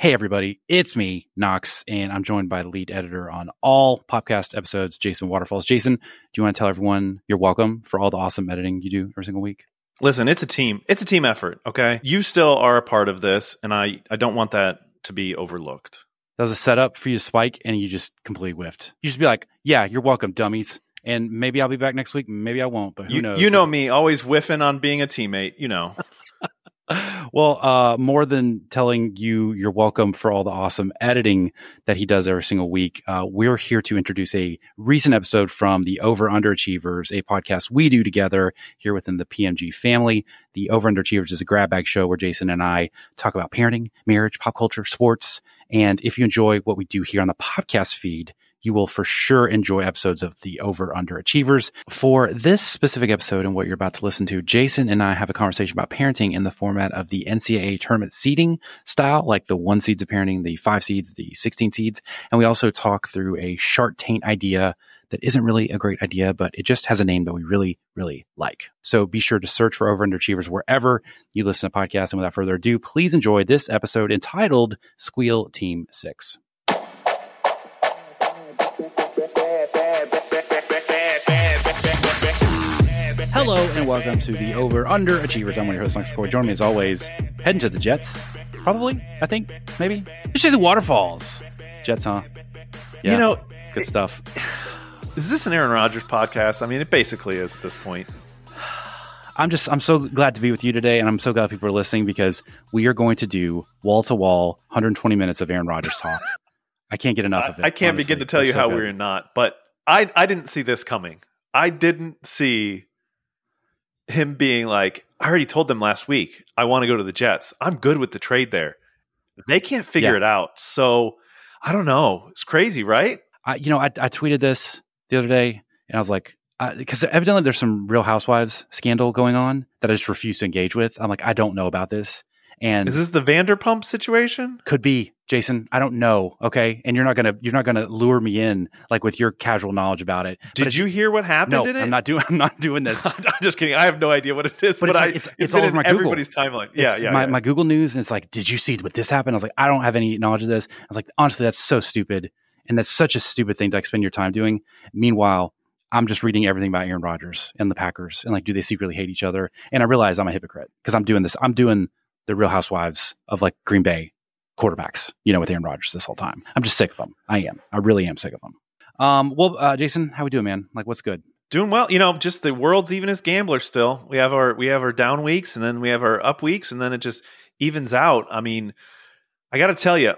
Hey, everybody, it's me, Knox, and I'm joined by the lead editor on all podcast episodes, Jason Waterfalls. Jason, do you want to tell everyone you're welcome for all the awesome editing you do every single week? Listen, it's a team. It's a team effort, okay? You still are a part of this, and I, I don't want that to be overlooked. That was a setup for you to spike, and you just completely whiffed. You just be like, yeah, you're welcome, dummies. And maybe I'll be back next week. Maybe I won't, but who you, knows? You know me, always whiffing on being a teammate, you know. well, uh, more than telling you you're welcome for all the awesome editing that he does every single week, uh, we're here to introduce a recent episode from the Over Underachievers, a podcast we do together here within the PMG family. The Over Underachievers is a grab bag show where Jason and I talk about parenting, marriage, pop culture, sports. And if you enjoy what we do here on the podcast feed, you will for sure enjoy episodes of the Over Underachievers. For this specific episode and what you're about to listen to, Jason and I have a conversation about parenting in the format of the NCAA tournament seeding style, like the one seeds of parenting, the five seeds, the 16 seeds. And we also talk through a Shark Tank idea that isn't really a great idea, but it just has a name that we really, really like. So be sure to search for Over Underachievers wherever you listen to podcasts. And without further ado, please enjoy this episode entitled Squeal Team 6. Hello and welcome to the Over Under Achievers. I'm one of your hosts, Knox McCoy. Joining me as always, heading to the Jets. Probably, I think, maybe. It's just the waterfalls. Jets, huh? Yeah, You know, good stuff. is this an Aaron Rodgers podcast? I mean, it basically is at this point. I'm just I'm so glad to be with you today, and I'm so glad people are listening because we are going to do wall to wall 120 minutes of Aaron Rodgers talk. I can't get enough I, of it. I can't honestly. begin to tell It's you so how good. we're not, but I I didn't see this coming. I didn't see him being like, I already told them last week I want to go to the Jets. I'm good with the trade there. They can't figure Yeah. it out. So I don't know. It's crazy, right? I, you know, I, I tweeted this the other day, and I was like, because evidently there's some Real Housewives scandal going on that I just refuse to engage with. I'm like, I don't know about this, and Is this the Vanderpump situation? could be Jason. I don't know. Okay, and you're not gonna you're not gonna lure me in like with your casual knowledge about it. Did you hear what happened No, in it? I'm not doing. I'm not doing this. I'm just kidding. I have no idea what it is, But but, it's I, like- it's- it's it's all over my Google. everybody's timeline. Yeah, yeah, my, yeah. my Google News, and it's like, did you see what this happened? I was like, I don't have any knowledge of this. I was like, honestly, that's so stupid, and that's such a stupid thing to like, spend your time doing. Meanwhile, I'm just reading everything about Aaron Rodgers and the Packers, and like, do they secretly hate each other? And I realize I'm a hypocrite because I'm doing this. I'm doing the Real Housewives of like Green Bay quarterbacks, you know, with Aaron Rodgers this whole time. I'm just sick of them. I am. I really am sick of them. Um, well, uh, Jason, how we doing, man? Like, what's good? Doing well, you know. Just the world's even as gambler. Still, we have our we have our down weeks, and then we have our up weeks, and then it just evens out. I mean, I got to tell you,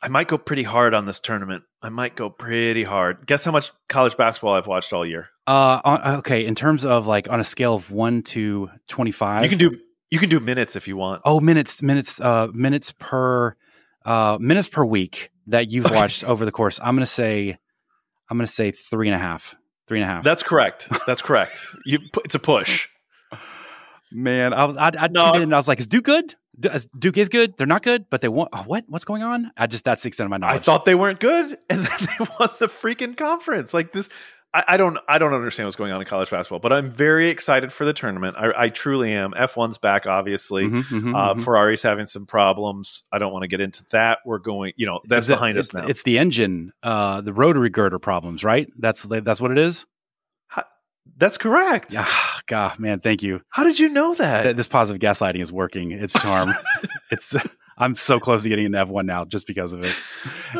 I might go pretty hard on this tournament. I might go pretty hard. Guess how much college basketball I've watched all year? Uh, on, okay. In terms of like on a scale of one to twenty five, You can do you can do minutes if you want. Oh, minutes, minutes, uh, minutes per, uh, minutes per week that you've Okay. watched over the course. I'm gonna say, I'm gonna say three and a half, three and a half. That's correct. That's correct. You, it's a push. Man, I was I, I No, tuned in and I was like, "Is Duke good? Duke is good. They're not good, but they want oh, what? What's going on?" I just that's the extent of my knowledge. I thought they weren't good, and then they won the freaking conference. Like this, I, I don't, I don't understand what's going on in college basketball. But I'm very excited for the tournament. I, I truly am. F1's back, obviously. Mhm, mhm, Uh, mhm. Ferrari's having some problems. I don't want to get into that. We're going, you know, that's it- behind us now. It's the engine, uh, the rotary girder problems, right? That's that's what it is. that's correct. Ah, God, man, thank you. How did you know that? Th- This positive gaslighting is working. It's charm. it's I'm so close to getting an F1 now just because of it.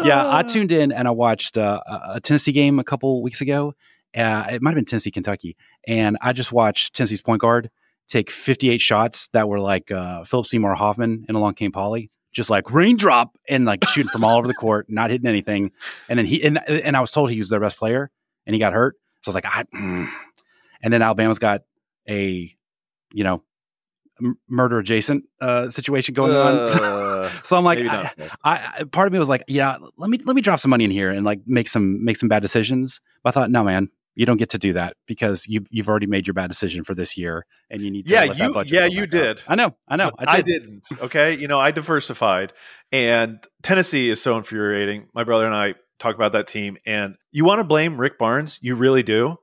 Yeah, I tuned in and I watched uh, a Tennessee game a couple weeks ago. Uh, it might have been Tennessee, Kentucky, and I just watched Tennessee's point guard take 58 shots that were like uh, Philip Seymour Hoffman in Along Came Polly, just like raindrop and like shooting from all over the court, not hitting anything. And then he and, and I was told he was their best player, and he got hurt. So I was like, I, mm. and then Alabama's got a, you know, murder adjacent uh, situation going on. Uh, So I'm like, I. I, I- part of me was like, yeah, let me let me drop some money in here and like make some make some bad decisions. But I thought, no, man, you don't get to do that because you've you've already made your bad decision for this year, and you need to Yeah, let that you- budget yeah, you back up. did. I know, I know, I I, didn't. Okay. You know, I diversified. And Tennessee is so infuriating. My brother and I talk about that team. And you want to blame Rick Barnes? You really do.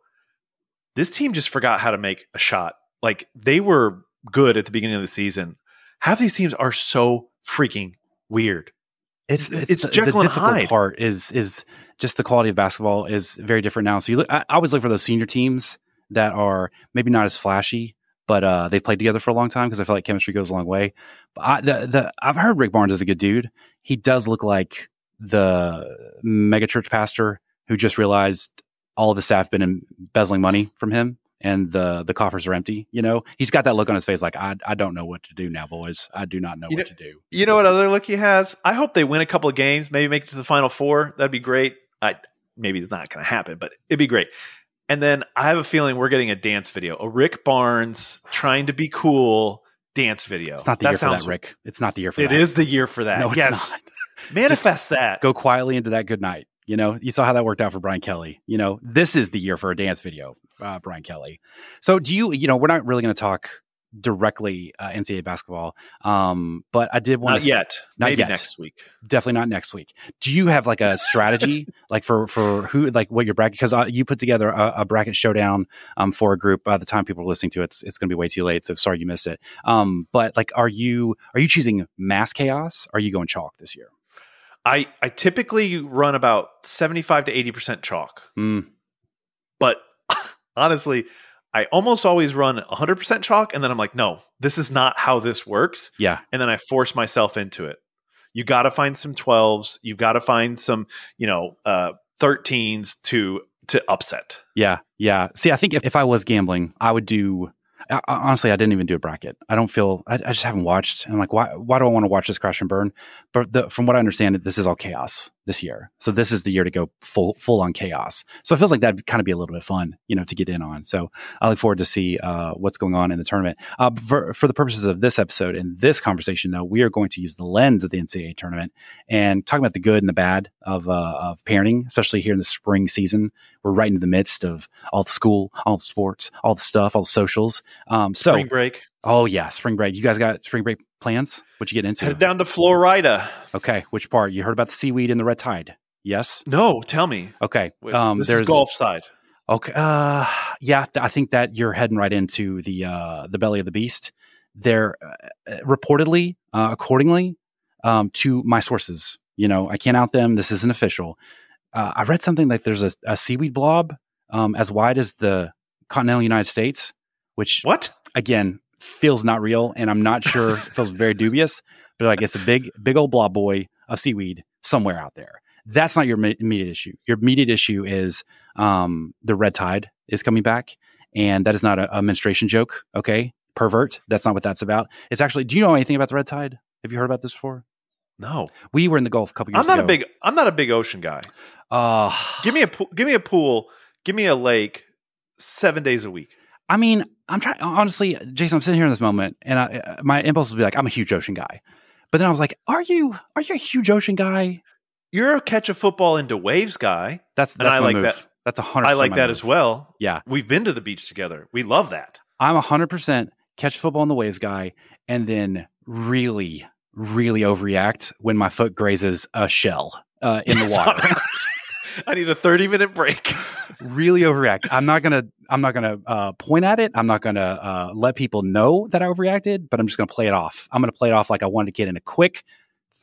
This team just forgot how to make a shot. Like they were good at the beginning of the season. Half these teams are so freaking weird. It's It's it's, the, Jekyll the and difficult Hyde. part is is just the quality of basketball is very different now. So you look, I, I always look for those senior teams that are maybe not as flashy, but uh, they've played together for a long time because I feel like chemistry goes a long way. But I, the, the I've heard Rick Barnes is a good dude. He does look like the megachurch pastor who just realized all of his staff been embezzling money from him and the the coffers are empty. You know, he's got that look on his face like I I don't know what to do now, boys. I do not know You what know- to do. You know what other look he has? I hope they win a couple of games, maybe make it to the final four. That'd be great. I maybe it's not going to happen, but it'd be great. And then I have a feeling we're getting a dance video, a Rick Barnes trying to be cool dance video. It's not the that year for sounds, that, Rick. It's not the year for It that. is the year for that. No, it's yes, not. manifest that. Go quietly into that good night. You know, you saw how that worked out for Brian Kelly. You know, this is the year for a dance video, uh, Brian Kelly. So, do you, you know, we're not really going to talk directly uh, NCAA basketball, um, but I did want Not to yet. Not maybe yet. next week. definitely not next week. Do you have like a strategy, like for for who, like what your bracket? Because uh, you put together a, a bracket showdown um, for a group. By the time people are listening to it, it's, it's going to be way too late. So sorry you missed it. Um, but like, are you are you choosing mass chaos? Or are you going chalk this year? I I typically run about seventy five to eighty percent chalk, Mm, but honestly. I almost always run 100% chalk, and then I'm like, no, this is not how this works. yeah, and then I force myself into it. You got to find some 12s. You've got to find some, you know, uh, 13s to to upset. Yeah, yeah. See, I think if, if I was gambling, I would do. I, honestly, I didn't even do a bracket. I don't feel. I, I just haven't watched. I'm like, why? Why do I want to watch this crash and burn? But the, from what I understand, this is all chaos this year. So this is the year to go full full on chaos. So it feels like that'd kind of be a little bit fun, you know, to get in on. So I look forward to see uh, what's going on in the tournament. Uh, for for the purposes of this episode and this conversation, though, we are going to use the lens of the NCAA tournament and talking about the good and the bad of uh, of parenting, especially here in the spring season. We're right in the midst of all the school, all the sports, all the stuff, all the socials. Um, so, Spring break. Oh yeah, spring break. You guys got spring break plans? What you get into? Headed down to Florida. Okay, which part? You heard about the seaweed and the red tide? Yes. No, tell me. Okay. Wait, Um, this there's is golf side. Okay. Uh, yeah, I think that you're heading right into the uh, the belly of the beast. There, uh, reportedly, uh, accordingly um, to my sources, you know, I can't out them. This isn't official. Uh, I read something like there's a, a seaweed blob um, as wide as the continental United States, which What? again feels not real, and I'm not sure. it feels very dubious, but like it's a big, big old blob boy of seaweed somewhere out there. That's not your immediate issue. Your immediate issue is um, the red tide is coming back, and that is not a, a menstruation joke. Okay, pervert. That's not what that's about. It's actually. Do you know anything about the red tide? Have you heard about this before? No. We were in the Gulf a couple years I'm not ago. a big I'm not a big ocean guy. Uh, Give me a give me a pool, give me a lake 7 days a week. I mean, I'm trying. Honestly, Jason, I'm sitting here in this moment, and I, my impulse would be like, I'm a huge ocean guy. But then I was like, Are you? Are you a huge ocean guy? You're a catch a football into waves guy. That's And that's I like move. that. That's a hundred. I like that move. as well. Yeah, We've been to the beach together. We love that. I'm a hundred percent catch football in the waves guy, and then really, really overreact when my foot grazes a shell uh, in the water. I need a 30 minute break. really overreact. I'm not gonna. I'm not gonna uh, point at it. I'm not gonna uh, let people know that I overreacted. But I'm just gonna play it off. I'm gonna play it off like I wanted to get in a quick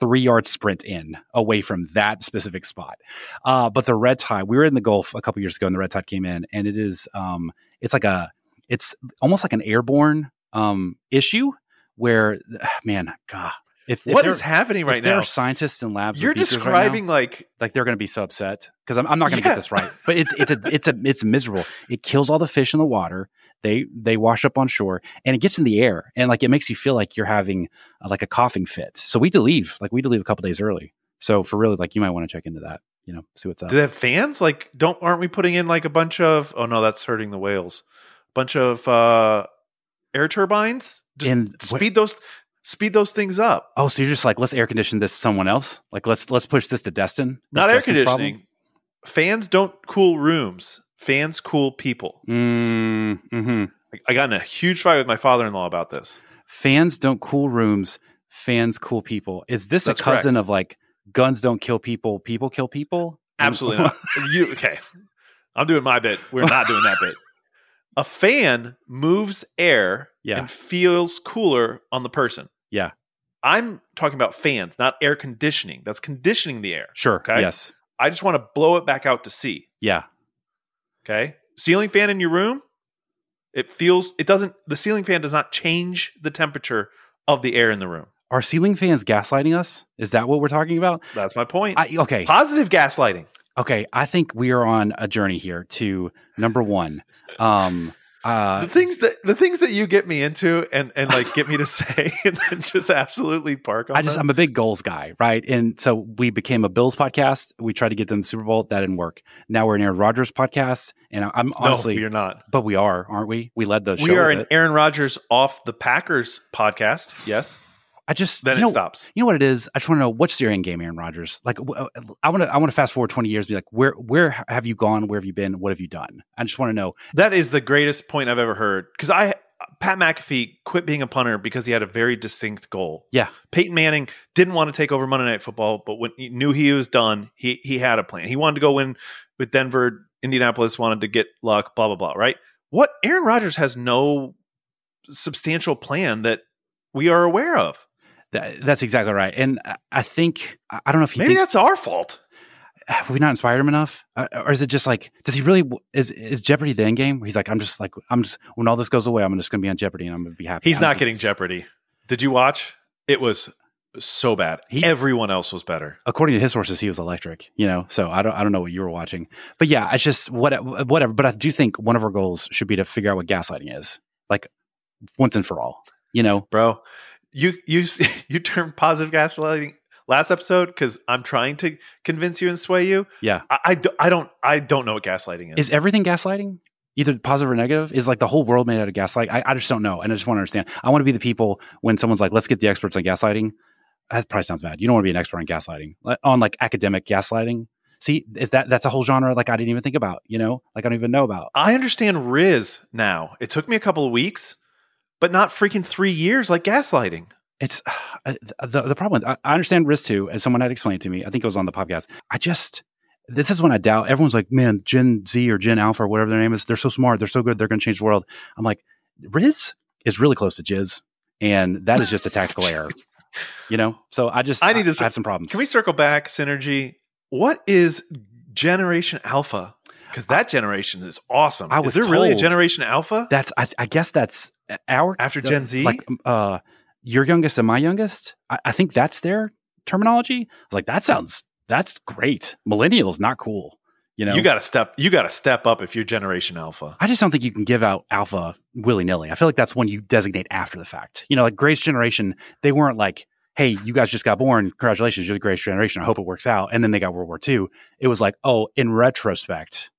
three yard sprint in away from that specific spot. Uh, but the red tide. We were in the Gulf a couple years ago, and the red tide came in, and it is. Um, it's like a. It's almost like an airborne um issue where, man, God. If, if What there- is happening right there now? are scientists in labs. You're beakers right now- describing like like they're going to be so upset because I'm, I'm not going to Yeah. get this right. But it's it's a it's a it's miserable. It kills all the fish in the water. They they wash up on shore and it gets in the air and like it makes you feel like you're having uh, like a coughing fit. So we had to leave. Like we had to leave a couple days early. So for really like you might want to check into that. You know, see what's up. Do they have fans? Like, don't aren't we putting in like a bunch of? Oh no, that's hurting the whales. Bunch of uh air turbines. Just And what- speed those speed those things up. oh, so you're just like let's air condition this someone else. Like let's let's push this to Destin. Not air Destin's problem? conditioning. Fans don't cool rooms. Fans cool people. Mm, hmm I- got in a huge fight with my father in law about this. Fans don't cool rooms. Fans cool people. Is this That's a cousin correct. of like guns don't kill people, people kill people? Absolutely not. You okay? I'm doing my bit. We're not doing that bit. A fan moves air Yeah. and feels cooler on the person. Yeah. I'm talking about fans, not air conditioning. That's conditioning the air. Sure. Okay. Yes. I just want to blow it back out to sea. Yeah. Okay. Ceiling fan in your room, it feels, it doesn't, the ceiling fan does not change the temperature of the air in the room. Are ceiling fans gaslighting us? Is that what we're talking about? That's my point. I, okay. Positive gaslighting. Okay. I think we are on a journey here to number one. Um, uh, the things that the things that you get me into and and like get me to say and then just absolutely park on I just them. I'm a big goals guy, right? And so we became a Bills podcast. We tried to get them the Super Bowl. That didn't work. Now we're an Aaron Rodgers podcast, and I'm honestly, no, you're not. but we are, aren't we? We led the. We are an it. Aaron Rodgers off the Packers podcast. Yes. I just Then you it know, stops. You know what it is? I just want to know what's your end game, Aaron Rodgers. Like, uh, I want to, I want to fast forward twenty years. Be like, where, where have you gone? Where have you been? What have you done? I just want to know. That is the greatest point I've ever heard. Because I Pat McAfee quit being a punter because he had a very distinct goal. Yeah, Peyton Manning didn't want to take over Monday Night Football, but when he knew he was done, he he had a plan. He wanted to go win with Denver, Indianapolis, wanted to get luck, blah blah blah. Right? What Aaron Rodgers has no substantial plan that we are aware of. That, that's exactly right. And I- think I don't know if he Maybe thinks, that's our fault. have we not inspired him enough, uh, or is it just like does he really is is Jeopardy the end game? Where he's like, I'm just like I'm just when all this goes away, I'm just going to be on Jeopardy and I'm going to be happy. He's don't getting Jeopardy. Did you watch? It was so bad. He- Everyone else was better. according to his sources, he was electric, you know. So I don't, I don't know what you were watching, but yeah, it's just what, whatever. But I do think one of our goals should be to figure out what gaslighting is, like once and for all. You know, bro. You you you turned positive gaslighting last episode because I'm trying to convince you and sway you. yeah. I, I, do, I don't I don't know what gaslighting is. Is everything gaslighting? Either positive or negative? Is like the whole world made out of gaslight? I, I just don't know, and I just want to understand. I want to be the people when someone's like, "Let's get the experts on gaslighting." That probably sounds bad. You don't want to be an expert on gaslighting, on like academic gaslighting. See, is that that's a whole genre like I didn't even think about? You know, like I don't even know about. I understand Riz now. It took me a couple of weeks, but not freaking three years like gaslighting. it's uh, the the problem. I, I understand risk too, as someone had explained to me. I think it was on the podcast. I just this is when I doubt. Everyone's like, man, Gen Z or Gen Alpha or whatever their name is. They're so smart. They're so good. They're going to change the world. I'm like, Riz is really close to Jizz, and that is just a tactical error. You know, so I just I need to I, have some problems. Can we circle back, Synergy? What is Generation Alpha? Because that generation is awesome. I is was there really a Generation Alpha? That's I, I guess that's our After Gen Z? like uh, your youngest and my youngest. I, I think that's their terminology. I was like, that sounds that's great. Millennials not cool. You know, you got to step. You got to step up if you're Generation Alpha. I just don't think you can give out alpha willy nilly. I feel like that's one you designate after the fact. You know, like Greatest Generation, they weren't like, hey, you guys just got born. Congratulations, you're the greatest generation. I hope it works out. And then they got World War II. It was like, oh, in retrospect,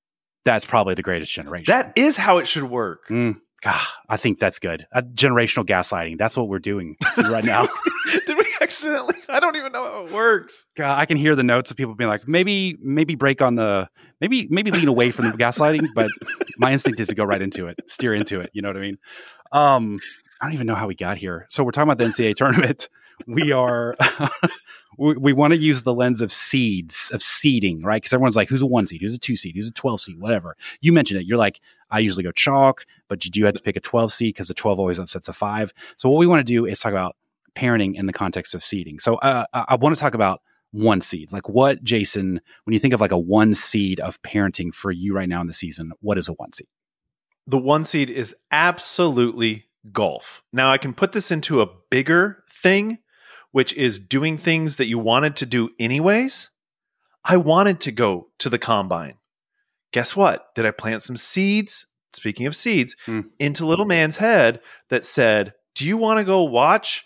that's probably the greatest generation. That is how it should work. Mm, God, I think that's good. Uh, generational gaslighting. That's what we're doing right now. Did we accidentally? I don't even know how it works. God, I can hear the notes of people being like, maybe, maybe break on the, maybe, maybe lean away from the gaslighting. But my instinct is to go right into it, steer into it. You know what I mean? Um, I don't even know how we got here. So we're talking about the NCAA tournament. We are we, we want to use the lens of seeds of seeding, right? Because everyone's like, who's a one seed, who's a two seed, who's a twelve seed, whatever. You mentioned it. You're like, I usually go chalk, but you do have to pick a twelve seed because the twelve always upsets a five. So what we want to do is talk about parenting in the context of seeding. So uh, I, I want to talk about one seeds. Like what, Jason, when you think of like a one seed of parenting for you right now in the season, what is a one seed? The one seed is absolutely golf. Now I can put this into a bigger thing, which is doing things that you wanted to do anyways. I wanted to go to the combine. Guess what? Did I plant some seeds? Speaking of seeds, Hmm. into little man's head that said, Do you want to go watch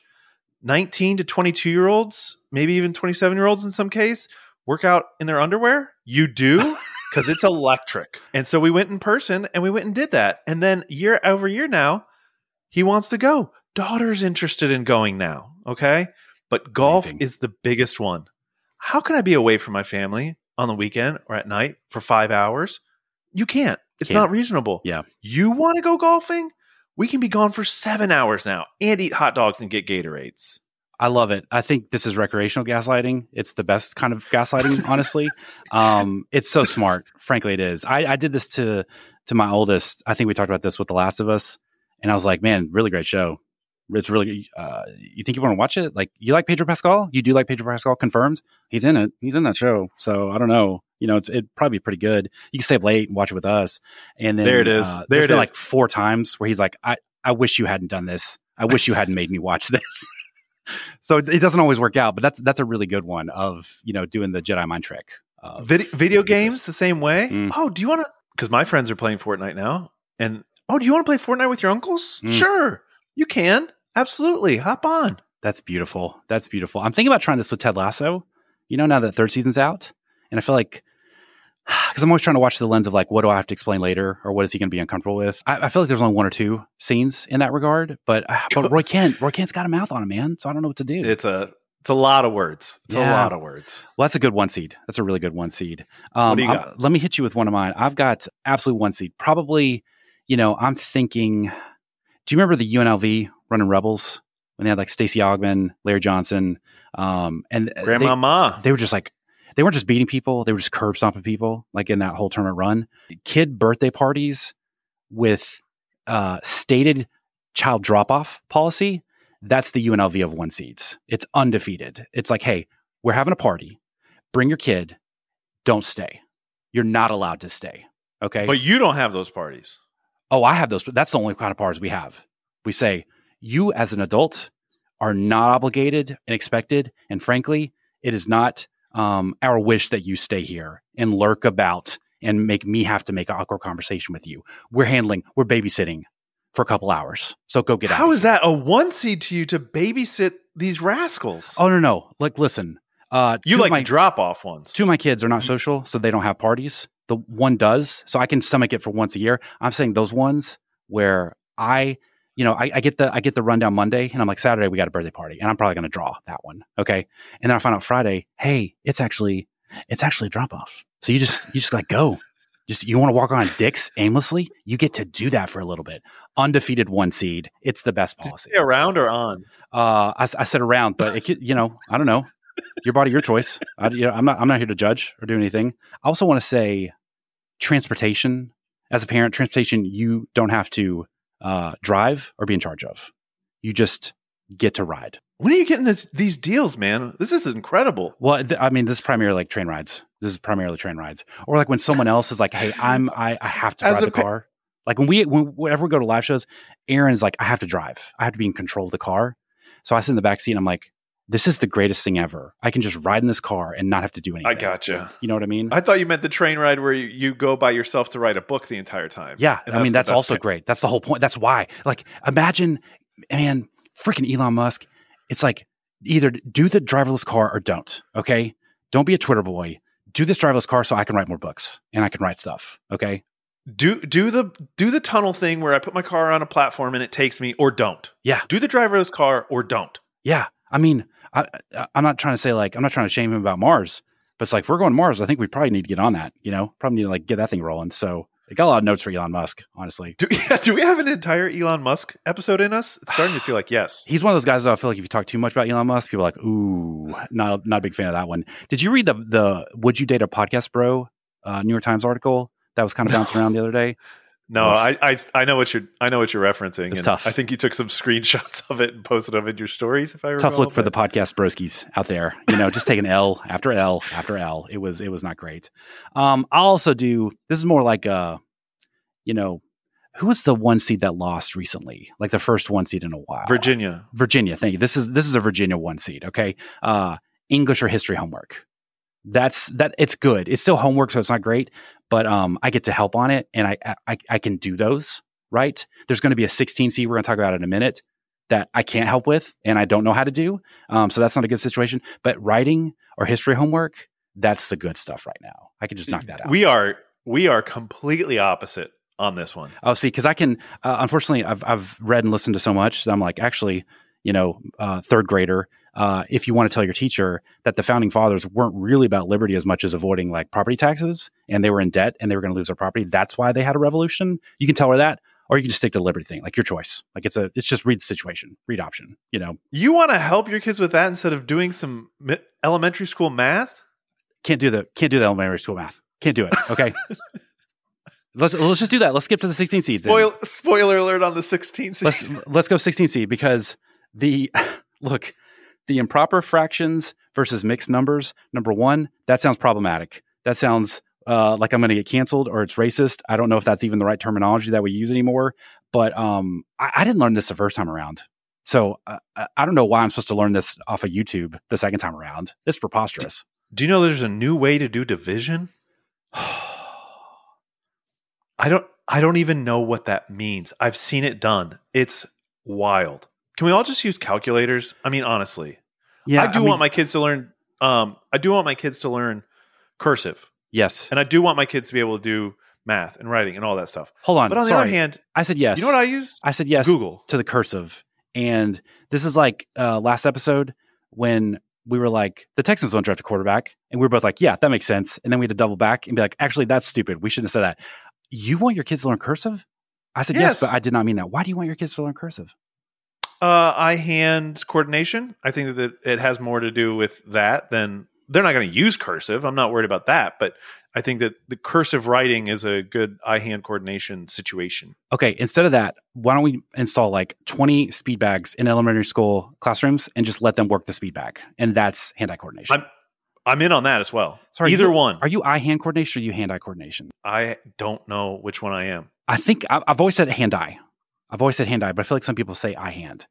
19 to 22 year olds, maybe even 27 year olds in some case, work out in their underwear? You do? Because it's electric. And so we went in person and we went and did that. And then year over year now, he wants to go. Daughter's interested in going now. Okay. But golf Amazing. is the biggest one. How can I be away from my family on the weekend or at night for five hours? You can't. It's Can't. not reasonable. Yeah. You want to go golfing? We can be gone for seven hours now and eat hot dogs and get Gatorades. I love it. I think this is recreational gaslighting. It's the best kind of gaslighting, honestly. Um, it's so smart. Frankly, it is. I, I did this to to my oldest. I think we talked about this with The Last of Us, and I was like, "Man, really great show. It's really. Uh, you think you want to watch it? Like, you like Pedro Pascal? You do like Pedro Pascal? Confirmed. He's in it. He's in that show. So I don't know. You know, it's it'd probably be pretty good. You can stay up late and watch it with us. And then There it is. Uh, There it is. like four times where he's like, "I I wish you hadn't done this. I wish you hadn't made me watch this." so it doesn't always work out, but that's that's a really good one of you know doing the Jedi mind trick. Video games the same way. Mm. Oh, do you want to? Because my friends are playing Fortnite now, and oh, do you want to play Fortnite with your uncles? Mm. Sure, you can. Absolutely, hop on. That's beautiful. That's beautiful. I'm thinking about trying this with Ted Lasso. You know, now that third season's out, and I feel like because I'm always trying to watch the lens of like, what do I have to explain later, or what is he going to be uncomfortable with? I, I feel like there's only one or two scenes in that regard, but uh, but Roy Kent, Roy Kent's got a mouth on him, man. So I don't know what to do. It's a it's a lot of words. It's Yeah. a lot of words. Well, that's a good one seed. That's a really good one seed. Um, What do you I'm- got? let me hit you with one of mine. I've got absolute one seed. Probably, you know, I'm thinking. Do you remember the UNLV running Rebels when they had like Stacey Augmon, Larry Johnson, um, and they- Grandmama. they were just like they weren't just beating people; they were just curb stomping people. Like in that whole tournament run, kid birthday parties with uh, stated child drop off policy. That's the UNLV of one seeds. It's undefeated. It's like, hey, we're having a party. Bring your kid. Don't stay. You're not allowed to stay. Okay. but you don't have those parties. Oh, I have those. That's the only kind of parties we have. We say, you as an adult are not obligated and expected. And frankly, it is not um, our wish that you stay here and lurk about and make me have to make an awkward conversation with you. We're handling, we're babysitting for a couple hours. So go get out. How is that a one seed to you to babysit these rascals? Oh, no, no. Like, listen, uh, you like my, drop off ones. two of my kids are not social, so they don't have parties. The one does, so I can stomach it for once a year. I'm saying those ones where I, you know, I, I get the I get the rundown Monday, and I'm like Saturday we got a birthday party, and I'm probably going to draw that one, okay? And then I find out Friday, hey, it's actually it's actually a drop off. So you just you just like go, just you want to walk around dicks aimlessly, you get to do that for a little bit. Undefeated one seed, it's the best policy. Around or on? Uh, I, I said around, but it could, you know, I don't know. Your body, your choice. I, you know, I'm not. I'm not here to judge or do anything. I also want to say, transportation. As a parent, transportation you don't have to uh, drive or be in charge of. You just get to ride. When are you getting this, these deals, man? This is incredible. Well, th- I mean, this is primarily like train rides. This is primarily train rides, or like when someone else is like, "Hey, I'm I, I have to drive the pa- car." Like when we when, whenever we go to live shows, Aaron is like, "I have to drive. I have to be in control of the car." So I sit in the back seat. and I'm like, "This is the greatest thing ever. I can just ride in this car and not have to do anything." I gotcha. You know what I mean? I thought you meant the train ride where you, you go by yourself to write a book the entire time. yeah, And I mean that's also kind. great. That's the whole point. That's why. Like, imagine, man, freaking Elon Musk. It's like either do the driverless car or don't. Okay, don't be a Twitter boy. Do this driverless car so I can write more books and I can write stuff. Okay. Do do the do the tunnel thing where I put my car on a platform and it takes me, or don't. Yeah. Do the driverless car or don't. Yeah. I mean, I, I, I'm not trying to say like I'm not trying to shame him about Mars, but it's like if we're going to Mars, I think we probably need to get on that. You know, probably need to like get that thing rolling. So I got a lot of notes for Elon Musk, honestly. Do, yeah, do we have an entire Elon Musk episode in us? It's starting to feel like yes. He's one of those guys that I feel like if you talk too much about Elon Musk, people are like, ooh, not not a big fan of that one. Did you read the the Would You Date a Podcast Bro uh, New York Times article that was kind of bouncing around the other day? No, I, I I know what you're I know what you're referencing. It's tough. I think you took some screenshots of it and posted them in your stories. If I recall, Tough look for the podcast broskies out there. You know, just taking L after L after L. It was it was not great. Um, I'll also do this is more like a, you know, who was the one seed that lost recently? Like the first one seed in a while. Virginia. Virginia. Thank you. This is this is a Virginia one seed. Okay. Uh, English or history homework. That's that. It's good. It's still homework, so it's not great, but um, I get to help on it, and I I, I can do those. Right. There's going to be a 16 C we're going to talk about in a minute that I can't help with, and I don't know how to do. Um, so that's not a good situation. But writing or history homework, that's the good stuff right now. I can just knock that out. We are we are completely opposite on this one. Oh, see, because I can. Uh, unfortunately, I've I've read and listened to so much that I'm like, actually, you know, uh, third grader. Uh, if you want to tell your teacher that the founding fathers weren't really about liberty as much as avoiding like property taxes, and they were in debt and they were going to lose their property, that's why they had a revolution. You can tell her that, or you can just stick to the liberty thing, like your choice. Like it's a, it's just read the situation, read option. You know, You want to help your kids with that instead of doing some mi- elementary school math? can't do the can't do the elementary school math. Can't do it. Okay. let's let's just do that. Let's skip to the 16 seeds. then. Spoil, spoiler alert on the 16th. let's let's go 16C because the look the improper fractions versus mixed numbers. Number one, that sounds problematic. That sounds uh, like I'm going to get canceled or it's racist. I don't know if that's even the right terminology that we use anymore. But um, I, I didn't learn this the first time around. So uh, I don't know why I'm supposed to learn this off of YouTube the second time around. It's preposterous. Do you know there's a new way to do division? I don't I don't even know what that means. I've seen it done. It's wild. Can we all just use calculators? I mean, honestly. yeah, I do mean, want my kids to learn um I do want my kids to learn cursive. yes. And I do want my kids to be able to do math and writing and all that stuff. Hold on. But on the other hand, I said yes. you know what I use? I said yes. Google. to the cursive. And this is like uh, last episode when we were like, the Texans don't draft a quarterback. And we were both like, yeah, that makes sense. And then we had to double back and be like, actually, that's stupid. We shouldn't have said that. You want your kids to learn cursive? I said, yes, Yes. but I did not mean that. Why do you want your kids to learn cursive? Uh, eye hand coordination. I think that it has more to do with that than they're not going to use cursive. I'm not worried about that, but I think that the cursive writing is a good eye hand coordination situation. Okay, instead of that, why don't we install like 20 speed bags in elementary school classrooms and just let them work the speed bag? And that's hand eye coordination. I'm I'm in on that as well. Sorry, either you- one. Are you eye hand coordination or are you hand eye coordination? I don't know which one I am. I think I, I've always said hand eye. I've always said hand eye, but I feel like some people say eye hand.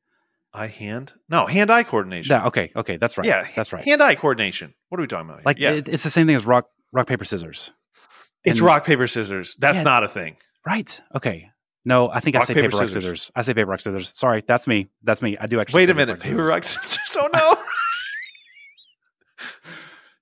Eye hand? No, hand eye coordination. Yeah, okay, okay, that's right. Yeah, that's right. Hand eye coordination. What are we talking about? here? Like yeah, it, it's the same thing as rock rock paper scissors. it's and- rock paper scissors. That's Yeah. not a thing. Right. Okay. No, I think I Rock, say paper, paper, rock scissors. scissors. I say paper rock scissors. Sorry, that's me. That's me. I do actually. Wait a minute, paper scissors. rock scissors. Oh no.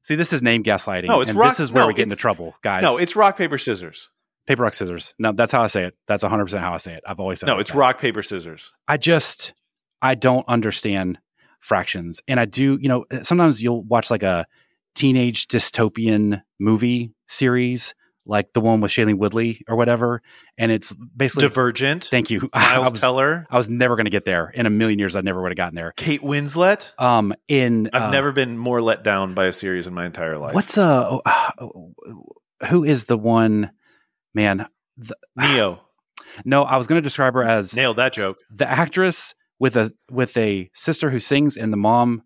See, this is name gaslighting. No, it's and rock- this is where no, we get into trouble, guys. no, it's rock paper scissors. Paper rock scissors. No, that's how I say it. That's 100 percent how I say it. I've always said. it No, like it's that. rock paper scissors. I just I don't understand fractions, and I do. You know, sometimes you'll watch like a teenage dystopian movie series, like the one with Shailene Woodley or whatever, and it's basically. Divergent. thank you, I Miles was, Teller. I was never going to get there in a million years. I never would have gotten there. Kate Winslet. Um, in I've uh, never been more let down by a series in my entire life. What's uh, oh, who is the one? Man, Neo? no, I was going to describe her as Nailed that joke. the actress with a with a sister who sings and the mom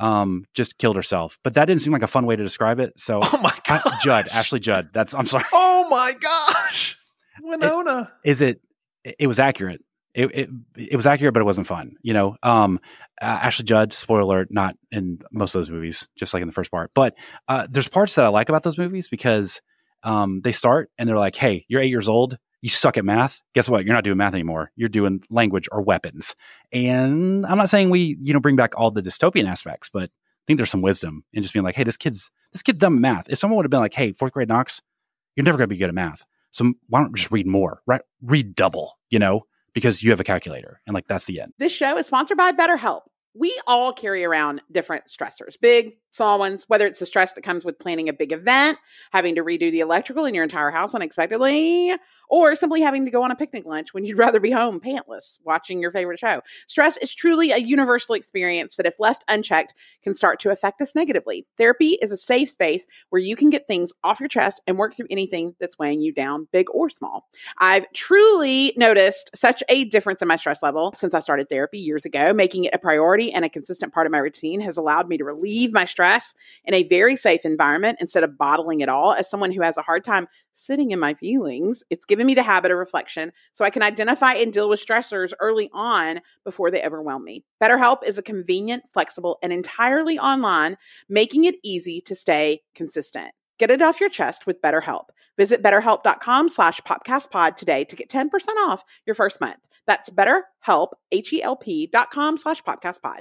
um just killed herself. But that didn't seem like a fun way to describe it so Oh my god, judd ashley judd that's i'm sorry. Oh my gosh, Winona. is it it was accurate. It, it it was accurate but it wasn't fun you know? Um uh, ashley judd spoiler alert not in most of those movies just like in the first part. But uh there's parts that i like about those movies because um they start and they're like hey you're eight years old. You suck at math. Guess what? You're not doing math anymore. You're doing language or weapons. And i'm not saying we you know bring back all the dystopian aspects but i think there's some wisdom in just being like hey this kid's this kid's dumb at math. If someone would have been like hey fourth grade knox you're never going to be good at math. So why don't you just read more? Right read double you know because you have a calculator. And like that's the end. This show is sponsored by BetterHelp. We all carry around different stressors, big, small ones, whether it's the stress that comes with planning a big event, having to redo the electrical in your entire house unexpectedly, or simply having to go on a picnic lunch when you'd rather be home pantless watching your favorite show. Stress is truly a universal experience that, if left unchecked, can start to affect us negatively. Therapy is a safe space where you can get things off your chest and work through anything that's weighing you down, big or small. I've truly noticed such a difference in my stress level since I started therapy years ago. Making it a priority and a consistent part of my routine has allowed me to relieve my stress in a very safe environment instead of bottling it all. As someone who has a hard time sitting in my feelings, it's given me the habit of reflection so I can identify and deal with stressors early on before they overwhelm me. BetterHelp is a convenient, flexible, and entirely online, making it easy to stay consistent. Get it off your chest with BetterHelp. Visit betterhelp.com slash podcastpod today to get 10% off your first month. That's betterhelp, H-E-L-P dot com slash podcastpod.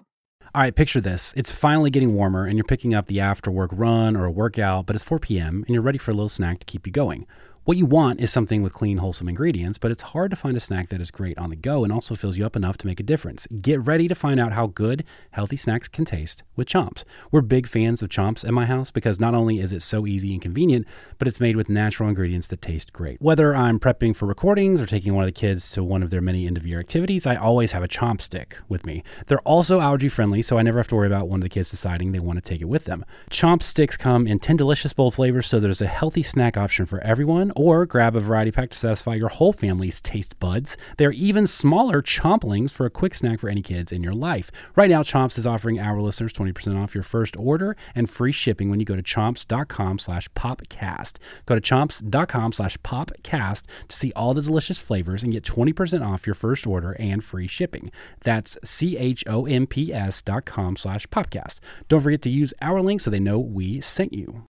All right, picture this. It's finally getting warmer and you're picking up the after work run or a workout, but it's 4 p.m. and you're ready for a little snack to keep you going. What you want is something with clean, wholesome ingredients, but it's hard to find a snack that is great on the go and also fills you up enough to make a difference. Get ready to find out how good healthy snacks can taste with Chomps. We're big fans of Chomps at my house because not only is it so easy and convenient, but it's made with natural ingredients that taste great. Whether I'm prepping for recordings or taking one of the kids to one of their many end of year activities, I always have a Chomp stick with me. They're also allergy friendly, so I never have to worry about one of the kids deciding they want to take it with them. Chomp sticks come in 10 delicious bold flavors, so there's a healthy snack option for everyone or grab a variety pack to satisfy your whole family's taste buds. They're even smaller chomplings for a quick snack for any kids in your life. Right now, Chomps is offering our listeners 20% off your first order and free shipping when you go to chomps.com slash popcast. Go to chomps.com slash popcast to see all the delicious flavors and get 20% off your first order and free shipping. That's C-H-O-M-P-S dot com slash popcast. Don't forget to use our link so they know we sent you.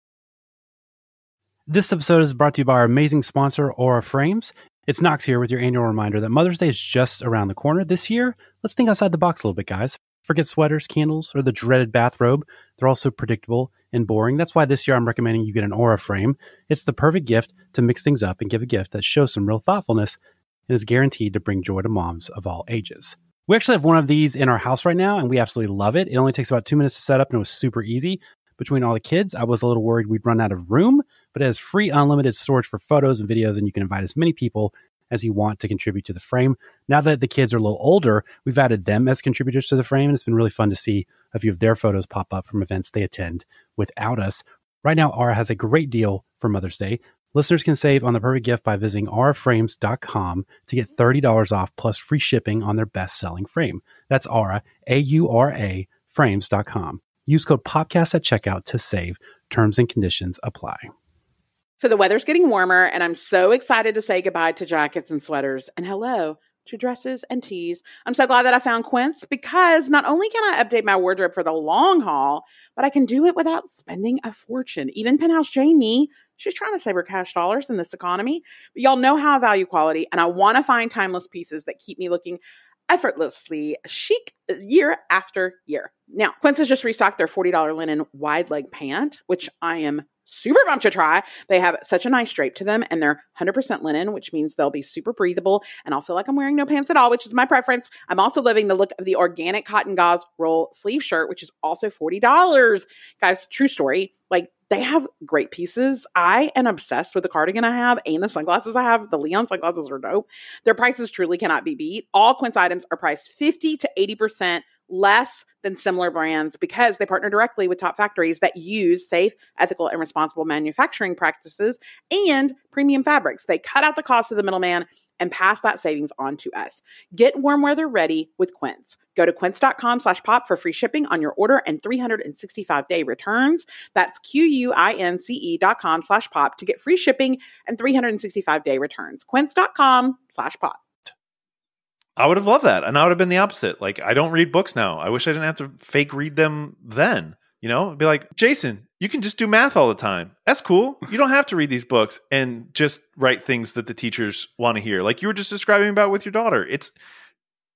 This episode is brought to you by our amazing sponsor, Aura Frames. It's Knox here with your annual reminder that Mother's Day is just around the corner. This year, let's think outside the box a little bit, guys. Forget sweaters, candles, or the dreaded bathrobe. They're all so predictable and boring. That's why this year I'm recommending you get an Aura frame. It's the perfect gift to mix things up and give a gift that shows some real thoughtfulness and is guaranteed to bring joy to moms of all ages. We actually have one of these in our house right now, and we absolutely love it. It only takes about two minutes to set up, and it was super easy. Between all the kids, I was a little worried we'd run out of room, but it has free unlimited storage for photos and videos, and you can invite as many people as you want to contribute to the frame. Now that the kids are a little older, we've added them as contributors to the frame, and it's been really fun to see a few of their photos pop up from events they attend without us. Right now, Aura has a great deal for Mother's Day. Listeners can save on the perfect gift by visiting auraframes.com to get $30 off plus free shipping on their best selling frame. That's Aura, A U R A, frames.com. Use code POPCAST at checkout to save. Terms and conditions apply. So the weather's getting warmer, and I'm so excited to say goodbye to jackets and sweaters and hello to dresses and tees. I'm so glad that I found Quince because not only can I update my wardrobe for the long haul, but I can do it without spending a fortune. Even Penthouse Jamie, she's trying to save her cash dollars in this economy. But y'all know how I value quality, and I want to find timeless pieces that keep me looking effortlessly chic year after year. Now, Quince has just restocked their $40 linen wide leg pant, which I am super pumped to try. They have such a nice drape to them and they're 100% linen, which means they'll be super breathable and I'll feel like I'm wearing no pants at all, which is my preference. I'm also loving the look of the organic cotton gauze roll sleeve shirt, which is also $40. Guys, true story. Like they have great pieces. I am obsessed with the cardigan I have and the sunglasses I have. The Leon sunglasses are dope. Their prices truly cannot be beat. All Quince items are priced 50 to 80% less than similar brands because they partner directly with top factories that use safe, ethical, and responsible manufacturing practices and premium fabrics. They cut out the cost of the middleman and pass that savings on to us. Get warm weather ready with Quince. Go to quince.com slash pop for free shipping on your order and 365 day returns. That's Q-U-I-N-C-E dot com slash pop to get free shipping and 365 day returns. Quince.com slash pop. I would have loved that. And I would have been the opposite. Like, I don't read books now. I wish I didn't have to fake read them then. You know, It'd be like, Jason, you can just do math all the time. That's cool. You don't have to read these books and just write things that the teachers want to hear. Like you were just describing about with your daughter. It's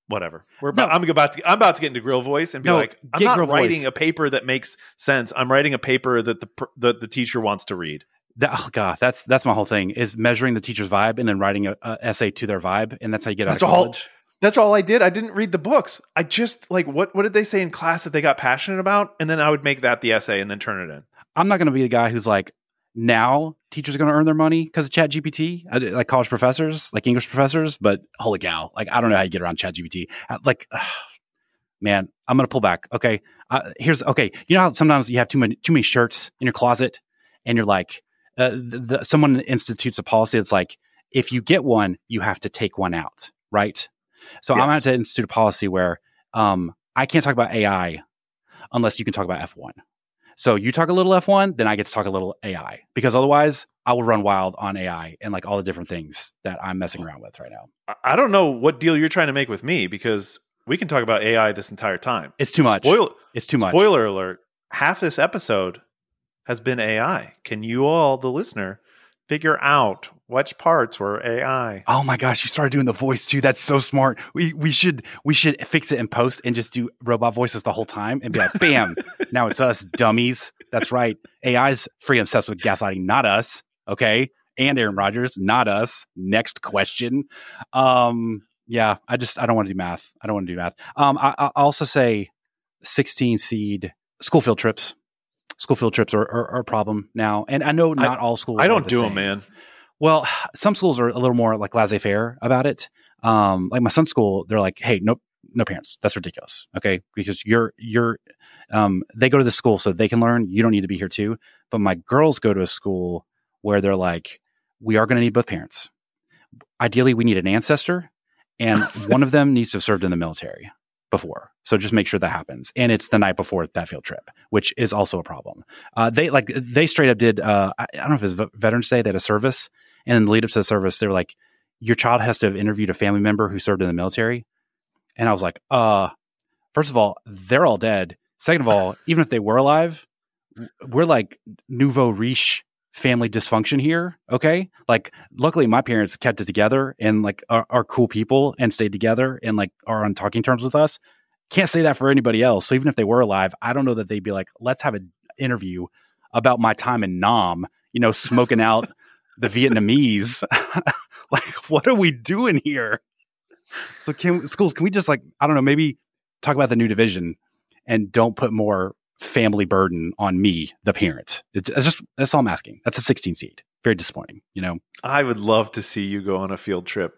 whatever. We're about, No. I'm about to I'm about to get into grill voice and be No, like, I'm not writing voice. a paper that makes sense. I'm writing a paper that the that the teacher wants to read. That, oh god, that's that's my whole thing is measuring the teacher's vibe and then writing a, a essay to their vibe, and that's how you get out That's of all. college. That's all I did. I didn't read the books. I just like what what did they say in class that they got passionate about, and then I would make that the essay and then turn it in. I'm not going to be the guy who's like, now teachers are going to earn their money because of Chat GPT, like college professors, like English professors. But holy cow, like I don't know how you get around Chat GPT. Uh, Like, man, I'm going to pull back. Okay, uh, here's okay. You know how sometimes you have too many too many shirts in your closet, and you're like, uh, the, the, someone institutes a policy that's like, if you get one, you have to take one out, right? So I'm going to Yes. institute a policy where um, I can't talk about AI unless you can talk about F1. So you talk a little F1, then I get to talk a little AI because otherwise I will run wild on AI and like all the different things that I'm messing around with right now. I- I don't know what deal you're trying to make with me because we can talk about AI this entire time. It's too much. Spoil- It's too much. Spoiler alert: half this episode has been AI. Can you all, the listener, figure out which parts were AI? Oh my gosh, you started doing the voice too. That's so smart. We we should we should fix it in post and just do robot voices the whole time and be like, bam, now it's us dummies. That's right. AI's free obsessed with gaslighting, not us. Okay. And Aaron Rodgers, not us. Next question. Um, yeah, I just I don't want to do math. I don't want to do math. Um, I, I also say 16 seed school field trips. School field trips are, are, are a problem now, and I know not all schools. I don't do them, man. Well, some schools are a little more like laissez faire about it. Um, like my son's school, they're like, "Hey, no, no parents. That's ridiculous." Okay, because you're you're, um, they go to the school so they can learn. You don't need to be here too. But my girls go to a school where they're like, "We are going to need both parents. Ideally, we need an ancestor, and one of them needs to have served in the military before. So just make sure that happens. And it's the night before that field trip, which is also a problem. Uh, they like they straight up did. Uh, I, I don't know if it's Ve- Veterans Day. They had a service, and in the lead up to the service, they were like, "Your child has to have interviewed a family member who served in the military." And I was like, "Uh, first of all, they're all dead. Second of all, even if they were alive, we're like nouveau riche." family dysfunction here okay like luckily my parents kept it together and like are, are cool people and stayed together and like are on talking terms with us can't say that for anybody else so even if they were alive i don't know that they'd be like let's have an interview about my time in nam you know smoking out the vietnamese. Like what are we doing here? So can schools can we just like i don't know maybe talk about the new division and don't put more family burden on me the parent. It's, it's just that's all i'm asking. That's a 16 seed. Very disappointing you know? I would love to see you go on a field trip.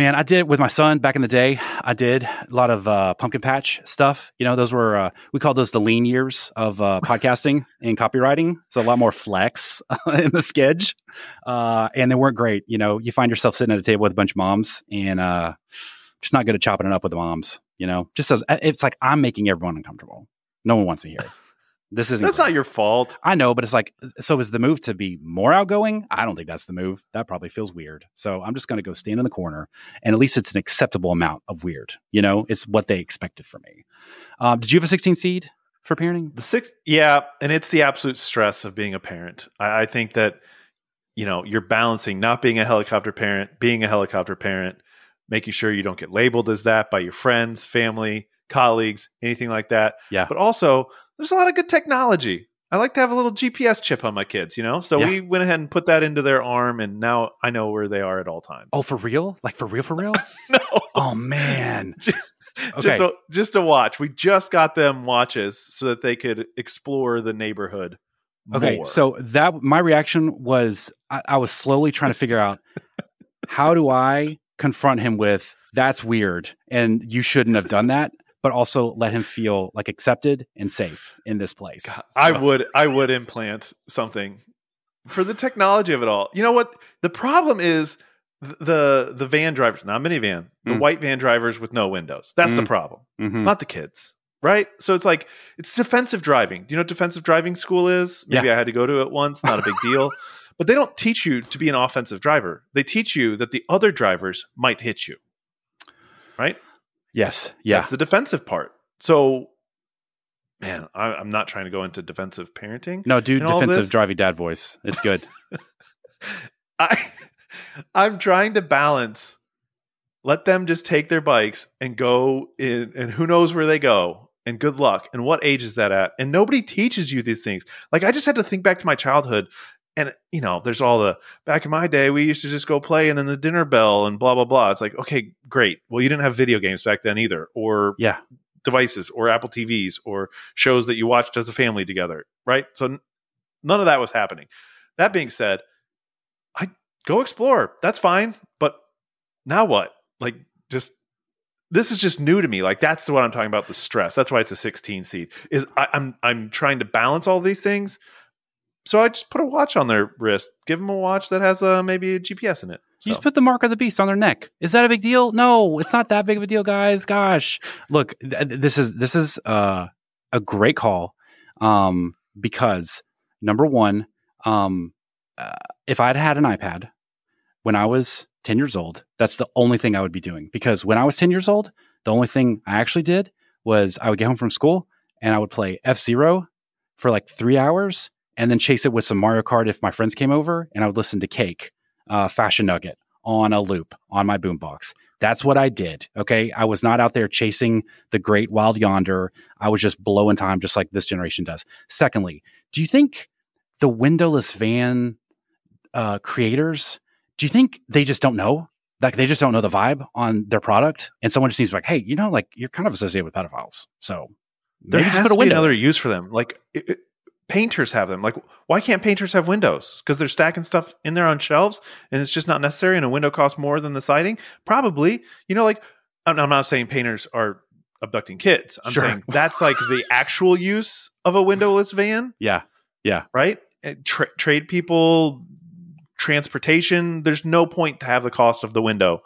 Man, I did with my son back in the day. I did a lot of uh, pumpkin patch stuff. You know, those were uh, we call those the lean years of uh, podcasting and copywriting. So a lot more flex in the sketch, uh, and they weren't great. You know, you find yourself sitting at a table with a bunch of moms and uh, just not good at chopping it up with the moms. You know, just as it's like I'm making everyone uncomfortable. No one wants me here. This isn't. That's great. not your fault. I know, but it's like, so is the move to be more outgoing? I don't think that's the move. That probably feels weird. So I'm just going to go stand in the corner, and at least it's an acceptable amount of weird. You know, it's what they expected from me. Um, did you have a 16 seed for parenting? The sixth, yeah, and it's the absolute stress of being a parent. I, I think that you know you're balancing not being a helicopter parent, being a helicopter parent, making sure you don't get labeled as that by your friends, family, colleagues, anything like that. Yeah. But also, there's a lot of good technology. I like to have a little GPS chip on my kids, you know. So Yeah. we went ahead and put that into their arm, and now I know where they are at all times. Oh, for real? Like for real? For real? no, oh man. just Okay. to, just a watch. We just got them watches so that they could explore the neighborhood. Okay, more. so that my reaction was I, I was slowly trying to figure out how do I confront him with that's weird and you shouldn't have done that, but also let him feel like accepted and safe in this place. God, I would I would implant something for the technology of it all. You know what? The problem is the the van drivers, not minivan, the Mm. white van drivers with no windows. That's the Mm. problem, Mhm. not the kids. Right? So it's like it's defensive driving. Do you know what defensive driving school is? Maybe I had to go to it once, not a big deal. But they don't teach you to be an offensive driver. They teach you that the other drivers might hit you. Right? Yes. Yeah. That's the defensive part. So, man, I, I'm not trying to go into defensive parenting. no, all defensive driving dad voice. It's good. I, I'm trying to balance. Let them just take their bikes and go in, and who knows where they go. And good luck. And what age is that at? And nobody teaches you these things. Like I just had to think back to my childhood. And you know, there's all the back in my day, we used to just go play and then the dinner bell and blah blah blah. It's like, okay, great. Well, you didn't have video games back then either, or Yeah. devices, or Apple TVs, or shows that you watched as a family together, right? So n- none of that was happening. That being said, I go explore. That's fine, but now what? Like, just this is just new to me. Like that's what I'm talking about. The stress. That's why it's a 16 seed. Is I, I'm I'm trying to balance all these things. So I just put a watch on their wrist. Give them a watch that has uh, maybe a GPS in it. You just put the mark of the beast on their neck. Is that a big deal? No, it's not that big of a deal, guys. Gosh, look, th- this is this is uh, a great call um, because number one, um, uh, if I'd had an iPad when I was ten years old, that's the only thing I would be doing. Because when I was ten years old, the only thing I actually did was I would get home from school and I would play F Zero for like three hours and then chase it with some Mario Kart if my friends came over, and I would listen to Cake uh, Fashion Nugget on a loop on my boombox. That's what I did. Okay. I was not out there chasing the great wild yonder. I was just blowing time just like this generation does. Secondly, do you think the windowless van uh, creators, do you think they just don't know? Like they just don't know the vibe on their product? And someone just needs to be like, hey, you know, like you're kind of associated with pedophiles. So there has to be another use for them. Like it- painters have them. Like why can't painters have windows? Because they're stacking stuff in there on shelves, and it's just not necessary. And a window costs more than the siding. Probably, you know, like I'm, I'm not saying painters are abducting kids. I'm Sure. saying that's like the actual use of a windowless van, yeah. Yeah. right? Eh, tra- trade people, transportation. There's no point to have the cost of the window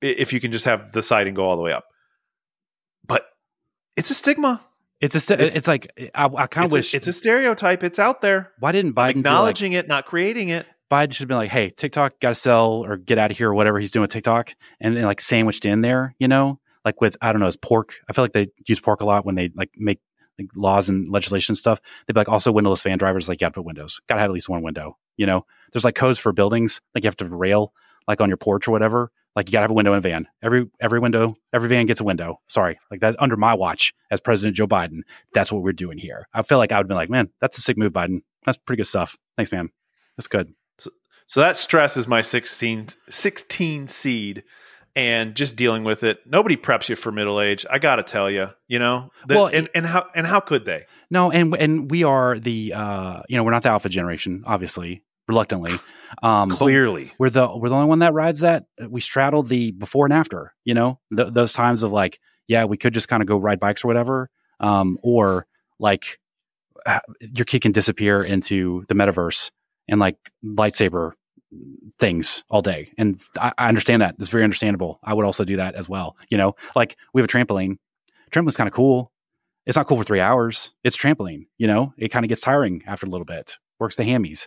if you can just have the siding go all the way up. But it's a stigma. It's a, st- It's- it's, like, I, I kind of wish, a, it's a stereotype. It's out there. why didn't Biden do, like, Acknowledging it, not creating it. Biden should have been like, hey, TikTok got to sell or get out of here or whatever he's doing with TikTok and then like sandwiched in there, you know, like with, I don't know, his pork. I feel like they use pork a lot when they like make like laws and legislation stuff. They'd be like, also windowless van drivers, like, to put windows, got to have at least one window, you know, there's like codes for buildings, like you have to rail like on your porch or whatever. Like you got to have a window in a van. Every, every window, every van gets a window. Sorry. Like that under my watch as President Joe Biden. That's what we're doing here. I feel like I would have been like, man, that's a sick move, Biden. That's pretty good stuff. Thanks, man. That's good. So so that stress is my 16, 16 seed and just dealing with it. Nobody preps you for middle age. I got to tell you, you know, That- Well, and, and how, and how could they? No, and and we are the uh, you know we're not the alpha generation, obviously, reluctantly. Um, Clearly. we're the we're the only one that rides that. We straddle the before and after. You know, Th- those times of like, yeah, we could just kind of go ride bikes or whatever, um, or like uh, your kid can disappear into the metaverse and like lightsaber things all day. And I, I understand that. It's very understandable. I would also do that as well. You know, like we have a trampoline. Trampoline's kind of cool. It's not cool for three hours. It's trampoline. You know, it kind of gets tiring after a little bit. Works the hammies.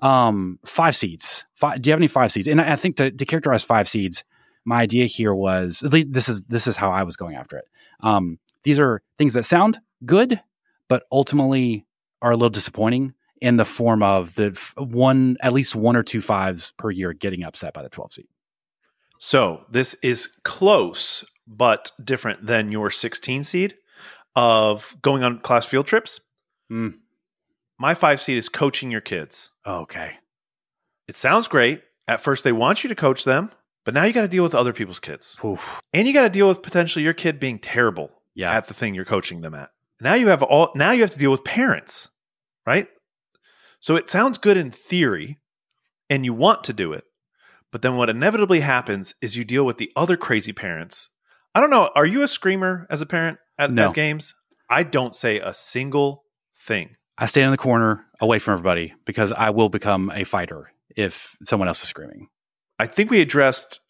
Um, five seeds. Five, do you have any five seeds? And I, I think to, to characterize five seeds, my idea here was at least this is this is how I was going after it. Um, these are things that sound good, but ultimately are a little disappointing in the form of the f- one at least one or two fives per year getting upset by the 12 seed. So this is close, but different than your 16 seed of going on class field trips. Mm. My five seed is coaching your kids. Okay. It sounds great. At first, they want you to coach them, but now you got to deal with other people's kids. Oof. And you got to deal with potentially your kid being terrible Yeah. at the thing you're coaching them at. Now you have all now you have to deal with parents, right? So it sounds good in theory and you want to do it. But then what inevitably happens is you deal with the other crazy parents. I don't know, are you a screamer as a parent at, No. at games? I don't say a single thing. I stand in the corner away from everybody because I will become a fighter if someone else is screaming. I think we addressed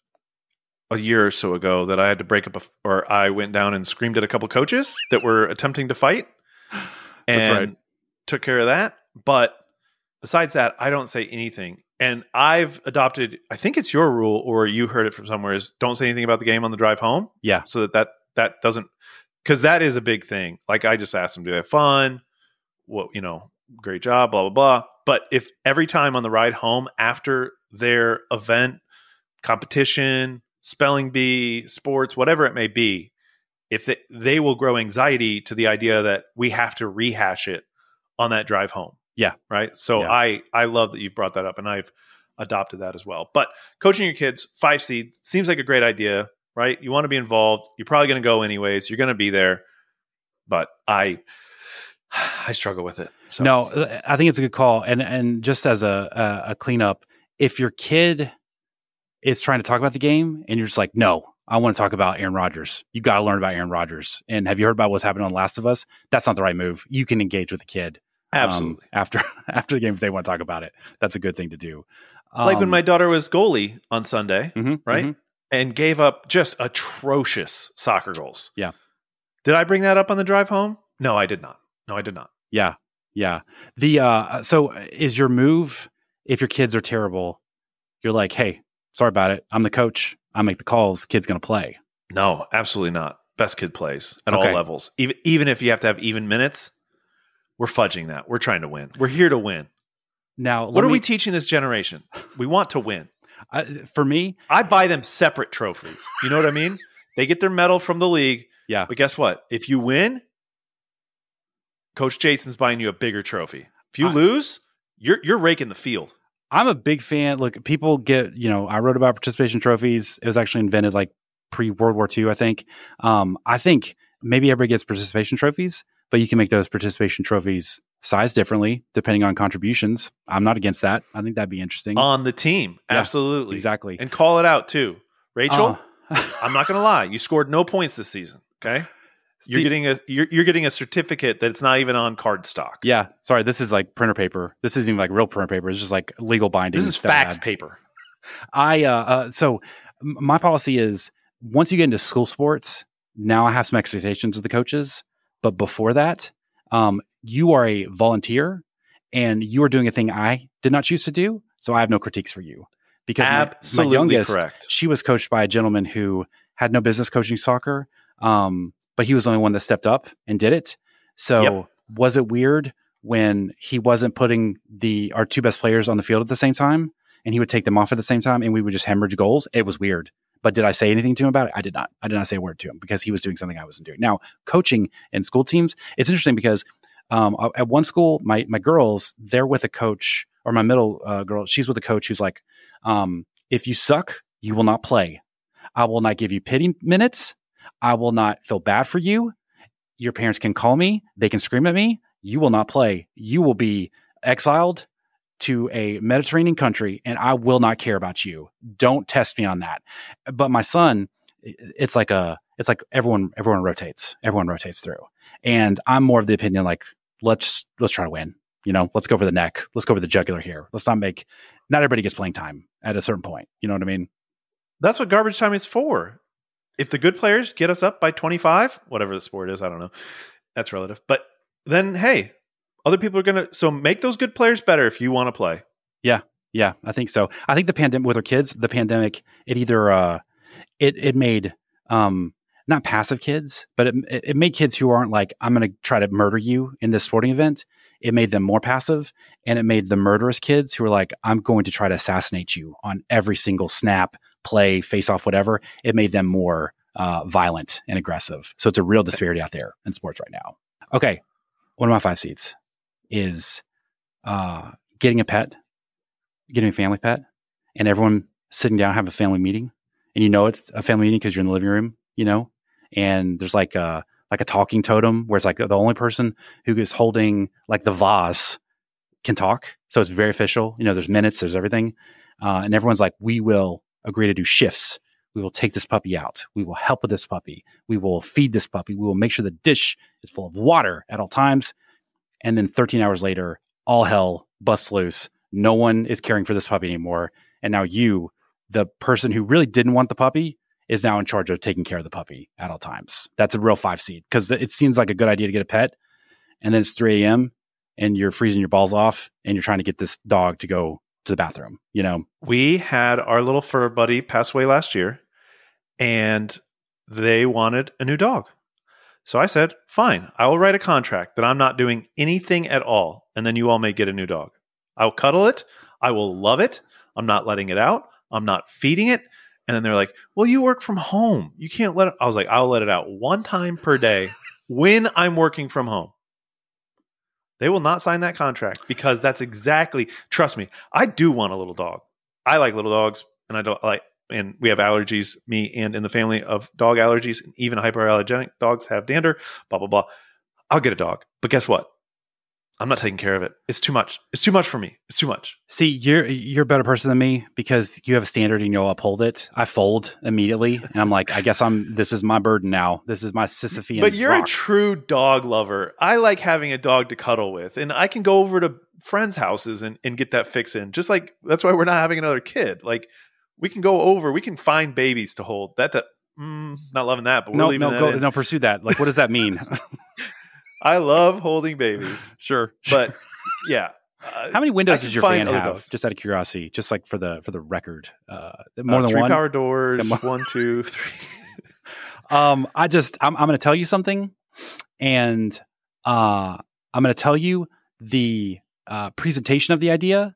a year or so ago that I had to break up, a, or I went down and screamed at a couple coaches that were attempting to fight, and That's right. took care of that. But besides that, I don't say anything. And I've adopted, I think it's your rule, or you heard it from somewhere, is don't say anything about the game on the drive home, Yeah. so that that that doesn't, because that is a big thing. Like I just asked them, do they have fun? What you know, great job, blah blah blah. But if every time on the ride home after their event, competition, spelling bee, sports, whatever it may be, if they, they will grow anxiety to the idea that we have to rehash it on that drive home. Yeah. Right. So Yeah. I I love that you brought that up, and I've adopted that as well. But coaching your kids five seed seems like a great idea, right? You want to be involved. You're probably going to go anyways. You're going to be there. But I I struggle with it. So No, I think it's a good call. And and just as a, a cleanup, if your kid is trying to talk about the game and you're just like, no, I want to talk about Aaron Rodgers. You got to learn about Aaron Rodgers. And have you heard about what's happening on Last of Us? That's not the right move. You can engage with the kid um, absolutely. after after the game if they want to talk about it. That's a good thing to do. like when Um, my daughter was goalie on Sunday, mhm, right? mhm. And gave up just atrocious soccer goals. Yeah. Did I bring that up on the drive home? No, I did not. No, I did not. Yeah, yeah. The uh, so is your move if your kids are terrible? You're like, hey, sorry about it. I'm the coach. I make the calls. Kid's gonna play. No, absolutely not. Best kid plays at Okay. all levels. Even even if you have to have even minutes, we're fudging that. We're trying to win. We're here to win. Now, What are me- we teaching this generation? We want to win. I, for me, I buy them separate trophies. You know what I mean? They get their medal from the league. Yeah. But guess what? If you win, Coach Jason's buying you a bigger trophy. If you I- lose, you're you're raking the field. I'm a big fan. Look, people get, you know, I wrote about participation trophies. It was actually invented like pre World War II, I think. Um, I think maybe everybody gets participation trophies, but you can make those participation trophies size differently depending on contributions. I'm not against that. I think that'd be interesting. On the team. Yeah, Absolutely. exactly. And call it out too. Rachel, Uh, I'm not gonna lie. You scored no points this season. Okay. You're See- getting a you're, you're getting a certificate that's not even on cardstock. yeah, sorry. This is like printer paper. This isn't even like real printer paper. It's just like legal binding. This is fax paper. I uh, uh so my policy is once you get into school sports, now I have some expectations of the coaches, but before that, um, you are a volunteer and you are doing a thing I did not choose to do, so I have no critiques for you because my- my, youngest, correct. she was coached by a gentleman who had no business coaching soccer, um, but he was the only one that stepped up and did it. So Yep. was it weird when he wasn't putting the our two best players on the field at the same time? and he would take them off at the same time and we would just hemorrhage goals. It was weird. But did I say anything to him about it? I did not. I did not say a word to him because he was doing something I wasn't doing. Now, coaching in school teams, it's interesting because um, at one school, my my girls, they're with a coach, or my middle uh, girl, she's with a coach who's like, um, if you suck, you will not play. I will not give you pity minutes. I will not feel bad for you. Your parents can call me. They can scream at me. You will not play. You will be exiled to a Mediterranean country and I will not care about you. Don't test me on that. But my son, it's like a, it's like everyone, everyone rotates, everyone rotates through. And I'm more of the opinion, like, let's, let's try to win. You know, let's go for the neck. Let's go for the jugular here. Let's not make, not everybody gets playing time at a certain point. You know what I mean? That's what garbage time is for. If the good players get us up by 25, whatever the sport is, I don't know. That's relative. But then, hey, other people are going to. So make those good players better if you want to play. Yeah, Yeah, I think so. I think the pandemic with our kids, the pandemic, it either uh it it made um not passive kids, but it it made kids who aren't like I'm going to try to murder you in this sporting event. It made them more passive and it made the murderous kids who were like I'm going to try to assassinate you on every single snap, play, face off whatever. It made them more uh violent and aggressive. So it's a real disparity out there in sports right now. Okay. One of my five seats is uh getting a pet getting a family pet and everyone sitting down have a family meeting and you know it's a family meeting because you're in the living room you know and there's like a like a talking totem where it's like the only person who is holding like the vase can talk so it's very official you know there's minutes there's everything uh, and everyone's like we will agree to do shifts we will take this puppy out we will help with this puppy we will feed this puppy we will make sure the dish is full of water at all times and then 13 hours later all hell busts loose no one is caring for this puppy anymore. And now you, the person who really didn't want the puppy, is now in charge of taking care of the puppy at all times. That's a real five seed because it seems like a good idea to get a pet. And then it's 3 a.m. and you're freezing your balls off and you're trying to get this dog to go to the bathroom, you know? We had our little fur buddy pass away last year, and they wanted a new dog. So I said, fine, I will write a contract that I'm not doing anything at all. And then you all may get a new dog. I'll cuddle it. I will love it. I'm not letting it out. I'm not feeding it. And then they're like, well, you work from home. You can't let it. I was like, I'll let it out one time per day when I'm working from home. They will not sign that contract because that's exactly. Trust me, I do want a little dog. I like little dogs, and I don't like. And we have allergies, me and in the family of dog allergies, and even hyperallergenic dogs have dander. Blah blah blah. I'll get a dog, but guess what? I'm not taking care of it. It's too much. It's too much for me. It's too much. See, you're you're a better person than me because you have a standard and you'll uphold it. I fold immediately, and I'm like, I guess I'm. This is my burden now. This is my Sisyphean. But you're rock. a true dog lover. I like having a dog to cuddle with, and I can go over to friends' houses and, and get that fix in. Just like that's why we're not having another kid. Like we can go over, we can find babies to hold. That that mm, not loving that, but we're no, no, go, in. no, pursue that. Like, what does that mean? I love holding babies, sure, but yeah. Uh, How many windows does your van have? dogs. Just out of curiosity, just like for the for the record, uh, more uh, than three one. power doors. More- one, two, three. Um, I just I'm, I'm going to tell you something, and uh, I'm going to tell you the uh, presentation of the idea.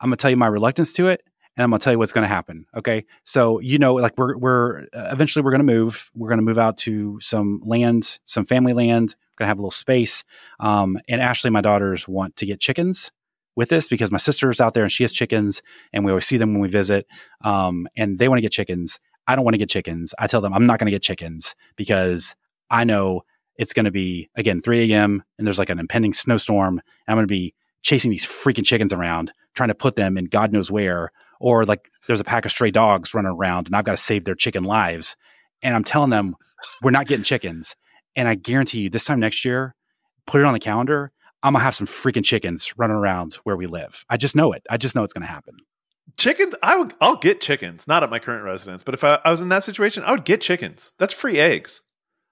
I'm going to tell you my reluctance to it, and I'm going to tell you what's going to happen. Okay, so you know, like we're we're uh, eventually we're going to move. We're going to move out to some land, some family land. To have a little space. Um, and Ashley, my daughters, want to get chickens with this because my sister's out there and she has chickens, and we always see them when we visit. Um, and they want to get chickens. I don't want to get chickens. I tell them I'm not to get chickens because I know it's to be again 3 a.m. and there's like an impending snowstorm. And I'm to be chasing these freaking chickens around, trying to put them in God knows where, or like there's a pack of stray dogs running around and I've got to save their chicken lives. And I'm telling them we're not getting chickens. And I guarantee you, this time next year, put it on the calendar. I'm gonna have some freaking chickens running around where we live. I just know it. I just know it's gonna happen. Chickens, I would. I'll get chickens. Not at my current residence, but if I, I was in that situation, I would get chickens. That's free eggs.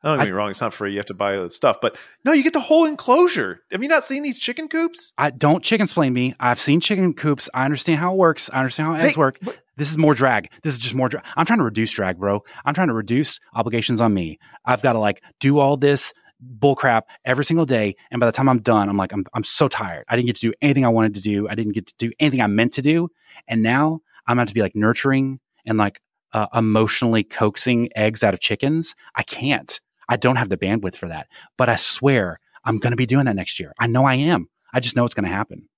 Don't get I- me wrong; it's not free. You have to buy the stuff, but no, you get the whole enclosure. Have you not seen these chicken coops? I don't chicken explain me. I've seen chicken coops. I understand how it works. I understand how eggs They- work. but- This is more drag. This is just more drag. I'm trying to reduce drag, bro. I'm trying to reduce obligations on me. I've got to like do all this bull crap every single day. And by the time I'm done, I'm like, I'm, I'm so tired. I didn't get to do anything I wanted to do. I didn't get to do anything I meant to do. And now I'm going to be like nurturing and like uh, emotionally coaxing eggs out of chickens. I can't. I don't have the bandwidth for that. But I swear I'm going to be doing that next year. I know I am. I just know it's going to happen.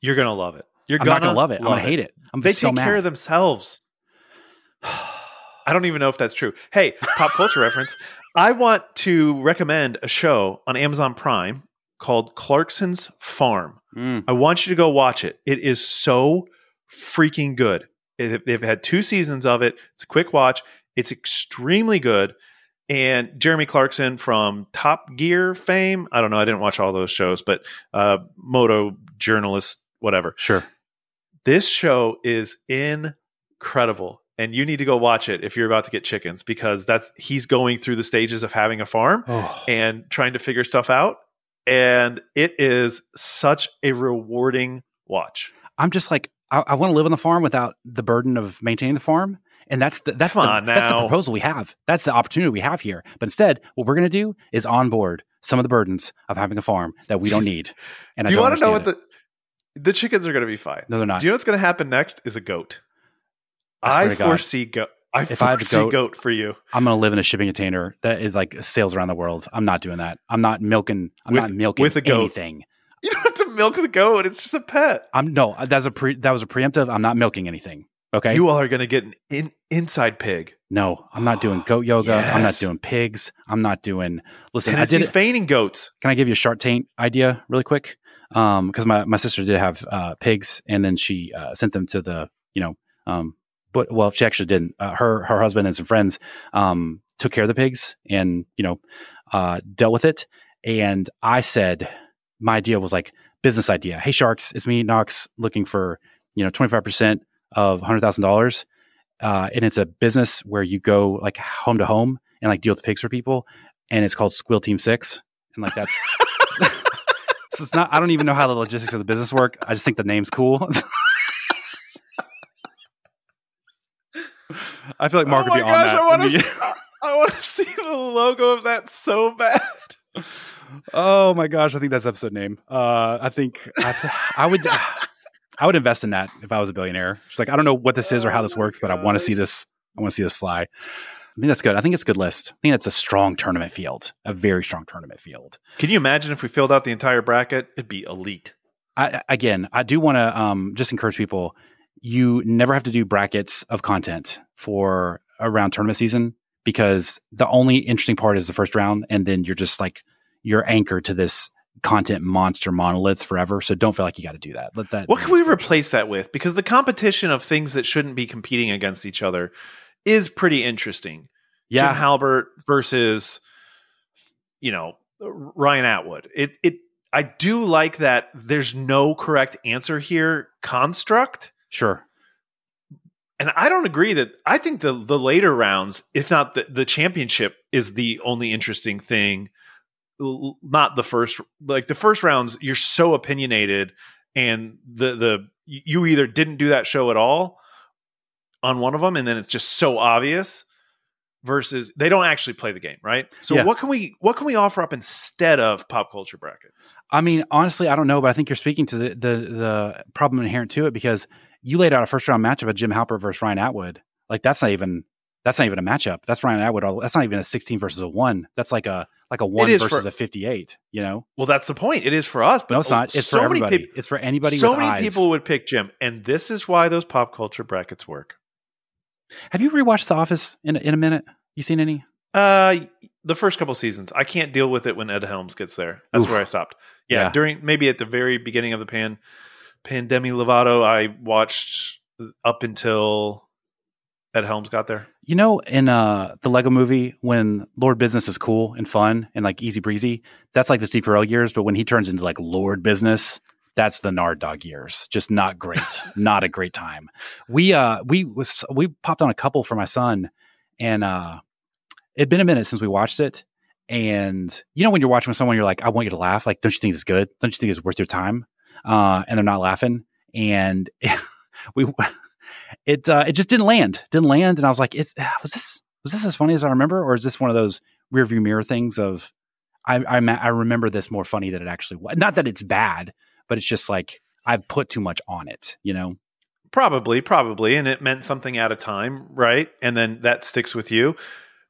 You're gonna love it. You're I'm gonna not going to love it. I'm going to hate it. I'm They take care of themselves. I don't even know if that's true. Hey, pop culture reference. I want to recommend a show on Amazon Prime called Clarkson's Farm. Mm. I want you to go watch it. It is so freaking good. It- They've had two seasons of it. It's a quick watch. It's extremely good. And Jeremy Clarkson from Top Gear fame. I don't know. I didn't watch all those shows, but uh, moto journalist, whatever. Sure. This show is incredible. And you need to go watch it if you're about to get chickens because that's he's going through the stages of having a farm Oh. and trying to figure stuff out. And it is such a rewarding watch. I'm just like I, I want to live on the farm without the burden of maintaining the farm, and that's the that's Come the that's the proposal we have. That's the opportunity we have here. But instead, what we're going to do is onboard some of the burdens of having a farm that we don't need. And Do you want to know what the the chickens are going to be fine? No, they're not. Do you know what's going to happen next? Is a goat. I I, foresee goat. I If I have a foresee goat- goat for you. I'm going to live in a shipping container that is like sails around the world. I'm not doing that. I'm not milking. I'm With- not milking with a goat. anything. You don't have to milk the goat. It's just a pet. I'm no. That's a pre. That was a preemptive. I'm not milking anything. Okay. You all are going to get an in, inside pig. no, I'm not doing goat yoga. I'm not doing pigs. I'm not doing. Listen, I Tennessee did feigning goats. Can I give you a Shark Tank idea really quick? Um, because my, my sister did have uh, pigs, and then she uh, sent them to the you know, um, but well, she actually didn't. Uh, her her husband and some friends um took care of the pigs and you know uh dealt with it. And I said my idea was like business idea. Hey sharks, it's me Knox looking for you know twenty five percent of hundred thousand dollars. Uh, and it's a business where you go like home to home and like deal with the pigs for people, and it's called Squeal Team Six, and like that's so it's not. I don't even know how the logistics of the business work. I just think the name's cool. I feel like Mark oh would be my on gosh, that. I want to. I want to see the logo of that so bad. oh my gosh, I think that's episode name. Uh, I think I, th- I would. I would invest in that if I was a billionaire. It's like I don't know what this is or how this works, but I want to see this. I want to see this fly. I think that's good. I think it's a good list. I think that's a strong tournament field, a very strong tournament field. Can you imagine if we filled out the entire bracket? It'd be elite. I, again, I do want to um, just encourage people. You never have to do brackets of content for around tournament season because the only interesting part is the first round, and then you're just like you're anchored to this content monster monolith forever. So don't feel like you got to do that. Let that. What can we replace that with? Because the competition of things that shouldn't be competing against each other is pretty interesting. Yeah, Jim Halpert versus you know uh, Ryan Atwood. It it I do like that. There's no correct answer here. Construct. sure. And I don't agree that I think the the later rounds, if not the, the championship, is the only interesting thing. Not the first like the first rounds, you're so opinionated and the the you either didn't do that show at all on one of them and then it's just so obvious versus they don't actually play the game, right? So Yeah. what can we what can we offer up instead of pop culture brackets? I mean, honestly, I don't know, but I think you're speaking to the the, the problem inherent to it because you laid out a first round matchup of Jim Halpert versus Ryan Atwood. Like that's not even that's not even a matchup. That's Ryan Atwood. all- That's not even a 16 versus a one. That's like a like a one versus for- a 58. You know, Well, that's the point. It is for us, but no, it's not. It's so for many everybody. it's for anybody. so many eyes. people would pick Jim, and this is why those pop culture brackets work. Have you rewatched The Office in a, in a minute? You seen any? Uh, the first couple seasons, I can't deal with it when Ed Helms gets there. That's Oof. where I stopped. Yeah, Yeah. during maybe at the very beginning of the pan pandemic Lovato, I watched up until Ed Helms got there. You know, in uh, the Lego Movie, when Lord Business is cool and fun and like easy breezy, that's like the Steve Carell years. But when he turns into like Lord Business, that's the Nard Dog years. Just not great. not a great time. We uh we was we popped on a couple for my son, and uh it'd been a minute since we watched it. And you know, when you're watching with someone, you're like, I want you to laugh. Like, don't you think it's good? Don't you think it's worth your time? Uh, and they're not laughing. And we it uh, it just didn't land, didn't land, and I was like, "Is was this was this as funny as I remember, or is this one of those rearview mirror things of I I, I remember this more funny than it actually was? Not that it's bad, but it's just like I've put too much on it, you know? Probably, probably, and it meant something at a time, right? And then that sticks with you.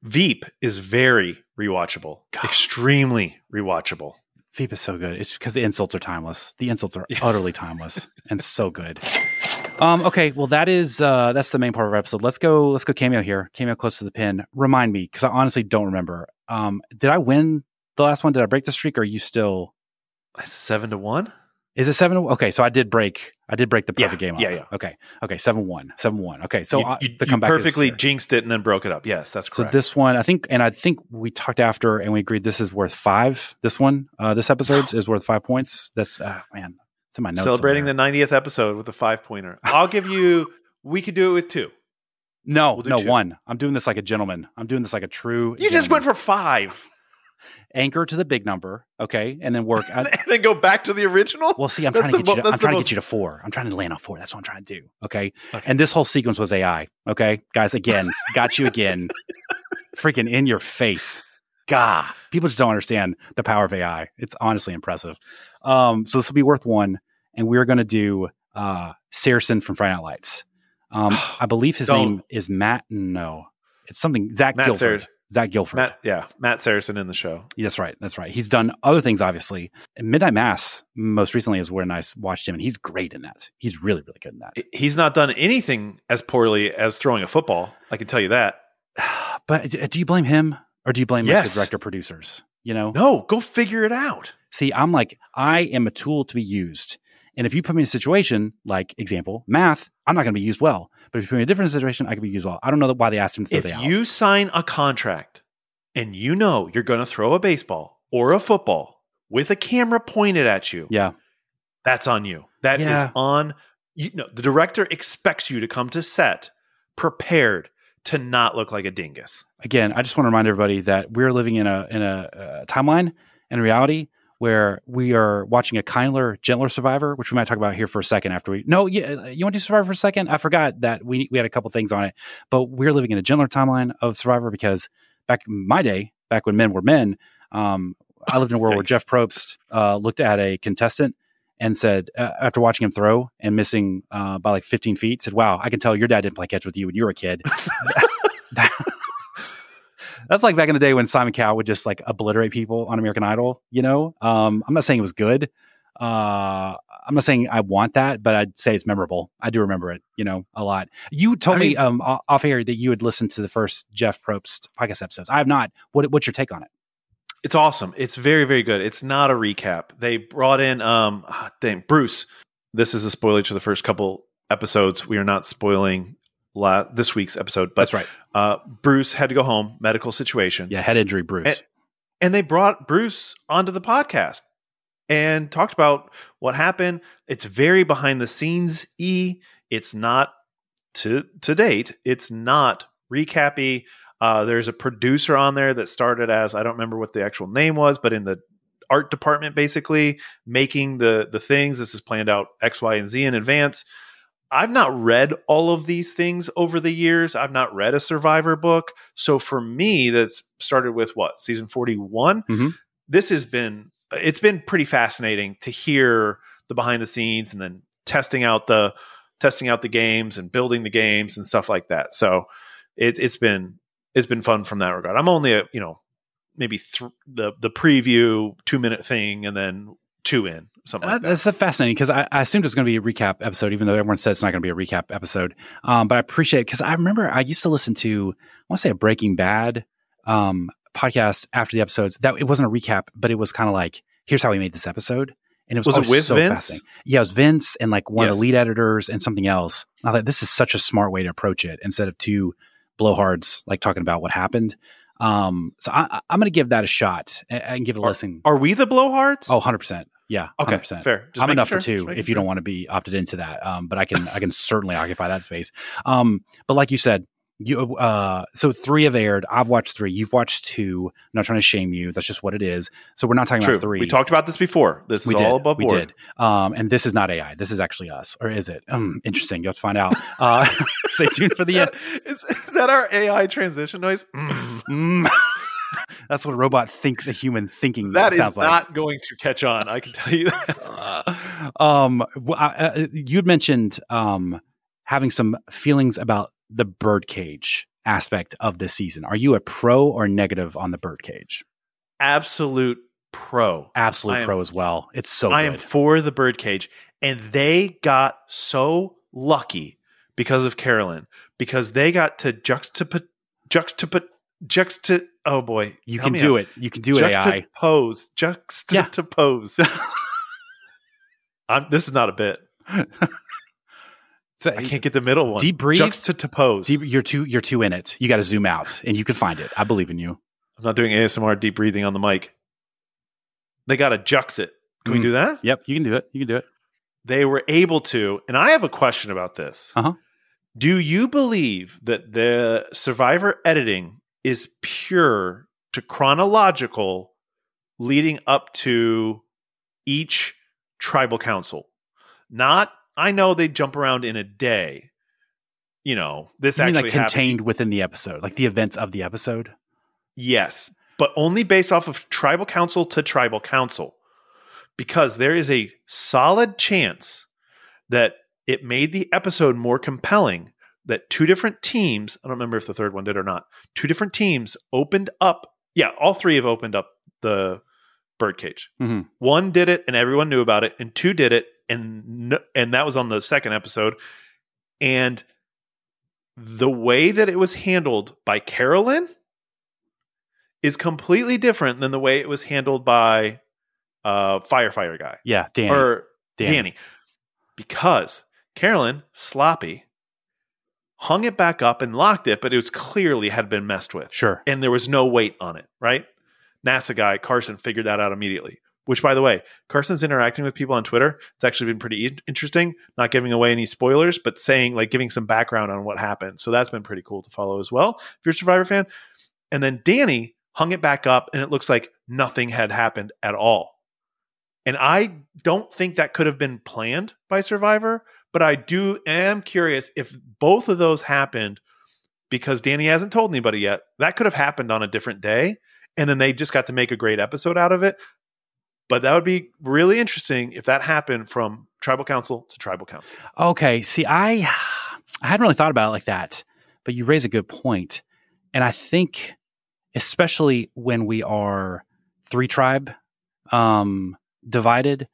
Veep is very rewatchable, extremely rewatchable. Veep is so good. It's because the insults are timeless. The insults are Yes. utterly timeless and so good. Um, okay, well that is uh, that's the main part of our episode. Let's go. Let's go cameo here. Cameo close to the pin. Remind me because I honestly don't remember. Um, did I win the last one? Did I break the streak? Or are you still? Seven to one. Is it seven? Okay, so I did break. I did break the Yeah, perfect game. Up. yeah, yeah. Okay, okay, seven one, seven one. Okay, so you, you- the you perfectly jinxed it and then broke it up. Yes, that's So this one, I think, and I think we talked after, and we agreed this is worth five. This one, uh, this episode is worth five points. That's uh, man, it's in my notes. Celebrating somewhere. the 90th episode with a five pointer. I'll give you. We could do it with two. no, we'll no two. one. I'm doing this like a gentleman. I'm doing this like a true. You just went for five, anchor to the big number, okay, and then work. I, and then go back to the original. well, see, I'm That's trying to get you. To, I'm trying to get you to four. I'm trying to land on four. That's what I'm trying to do. Okay, Okay. and this whole sequence was AI. Okay, guys, again, got you again. Freaking in your face. God, people just don't understand the power of AI. It's honestly impressive. Um, so this will be worth one, and we're going to do uh, Saracen from Friday Night Lights. Um, I believe his Don't. name is Matt. No, it's something Zach Matt Gilford. Saracen. Zach Gilford. Matt, yeah, Matt Saracen in the show. That's right. That's right. He's done other things, obviously. Midnight Mass, most recently, is where I watched him, and he's great in that. He's really, really good in that. He's not done anything as poorly as throwing a football. I can tell you that. But do you blame him, or do you blame like, the director producers? You know, No, go figure it out. See, I'm like, I am a tool to be used. And if you put me in a situation, like example, math, I'm not going to be used well. But if you put me in a different situation, I can be used well. I don't know why they asked him to throw If you sign a contract and you know you're going to throw a baseball or a football with a camera pointed at you, yeah, that's on you. That is Yeah. on you know the director expects you to come to set prepared to not look like a dingus. again, I just want to remind everybody that we're living in a in a, uh timeline and reality where we are watching a kinder, gentler Survivor, which we might talk about here for a second. After we, no, yeah, you want to do Survivor for a second? I forgot that we we had a couple things on it, but we're living in a gentler timeline of Survivor because back in my day, back when men were men, um, I lived in a world where Jeff Probst uh, looked at a contestant and said, uh, after watching him throw and missing uh, by like 15 feet, said, "Wow, I can tell your dad didn't play catch with you when you were a kid." That- That's like back in the day when Simon Cowell would just like obliterate people on American Idol. You know, um, I'm not saying it was good. Uh, I'm not saying I want that, but I'd say it's memorable. I do remember it, you know, a lot. You told I me mean- um, off air that you had listened to the first Jeff Probst podcast episodes. I have not. What, what's your take on it? It's awesome. It's very, very good. It's not a recap. They brought in um ah, dang, Bruce. This is a spoiler to the first couple episodes. We are not spoiling la- this week's episode, but That's right. uh, Bruce had to go home, medical situation. Yeah, head injury, Bruce. And, and they brought Bruce onto the podcast and talked about what happened. It's very behind the scenes e. It's not to to date. It's not recappy. Uh, there's a producer on there that started as I don't remember what the actual name was, but in the art department, basically making the the things. This is planned out X, Y, and Z in advance. I've not read all of these things over the years. I've not read a Survivor book. So for me, that's started with what season 41. Mhm. This has been it's been pretty fascinating to hear the behind the scenes and then testing out the testing out the games and building the games and stuff like that. So it, it's been it's been fun from that regard. I'm only a you know maybe th- the the preview two minute thing and then two in something like That- that. That's fascinating because I, I assumed it was going to be a recap episode, even though everyone said it's not going to be a recap episode. Um, but I appreciate it because I remember I used to listen to, I want to say a Breaking Bad um, podcast after the episodes. That it wasn't a recap, but it was kind of like, here's how we made this episode. And it was, Was it with so Vince? fascinating. Yeah, it was Vince and like one of the lead editors and something else. I thought this is such a smart way to approach it instead of two blowhards like talking about what happened. Um, so I, I'm going to give that a shot and, and give it a listen. Are we the blowhards? Oh, 100%. Yeah. okay, 100%. fair. Just I'm enough sure, for two if you sure. don't want to be opted into that. Um, but I can I can certainly occupy that space. Um, but like you said, you uh, so three have aired. I've watched three. You've watched two. I'm not trying to shame you. That's just what it is. So we're not talking True. about three. We talked about this before. This is we all did. above we board. did. Um, and this is not AI. This is actually us, or is it? Um, interesting. You have to find out. Uh, stay tuned for the Is end. that, is, is that our AI transition noise? Mm. Mm. That's what a robot thinks a human thinking That is sounds like. not going to catch on. I can tell you that. um, uh, you'd mentioned um, having some feelings about the birdcage aspect of this season. Are you a pro or negative on the birdcage? Absolute pro. Absolute am- pro as well. It's so I good. am for the birdcage. And they got so lucky because of Carolyn, because they got to juxtapose, juxtapose, juxta, oh boy. you help can do out. it. You can do it. AI. Juxtapose, juxtapose. I'm, this is not a bit. So, I can't get the middle one. Deep breathe. Juxtapose. deep- you're too. You're too in it. You got to zoom out, and you can find it. I believe in you. I'm not doing ASMR deep breathing on the mic. They got to jux it. Can we Mm. do that? Yep, you can do it. You can do it. They were able to, and I have a question about this. Uh-huh. Do you believe that the survivor editing is pure to chronological leading up to each tribal council? Not, I know they jump around in a day. You know, this You actually like happened. contained within the episode, like the events of the episode. Yes, but only based off of tribal council to tribal council. Because there is a solid chance that it made the episode more compelling that two different teams, I don't remember if the third one did or not, two different teams opened up. Yeah, all three have opened up the birdcage. Mhm. One did it and everyone knew about it, and two did it and and that was on the second episode. And the way that it was handled by Carolyn is completely different than the way it was handled by uh firefighter guy Yeah, Danny. or Danny. Danny. Because Carolyn, sloppy, hung it back up and locked it, but it was clearly had been messed with. Sure. And there was no weight on it, right? NASA guy Carson figured that out immediately. Which, by the way, Carson's interacting with people on Twitter. It's actually been pretty in- interesting. Not giving away any spoilers, but saying like giving some background on what happened. So that's been pretty cool to follow as well. If you're a Survivor fan, and then Danny hung it back up, and it looks like nothing had happened at all. And I don't think that could have been planned by Survivor, but I do am curious if both of those happened because Danny hasn't told anybody yet. That could have happened on a different day, and then they just got to make a great episode out of it. But that would be really interesting if that happened from tribal council to tribal council. Okay. See, I I hadn't really thought about it like that, but you raise a good point, and I think especially when we are three tribe um, divided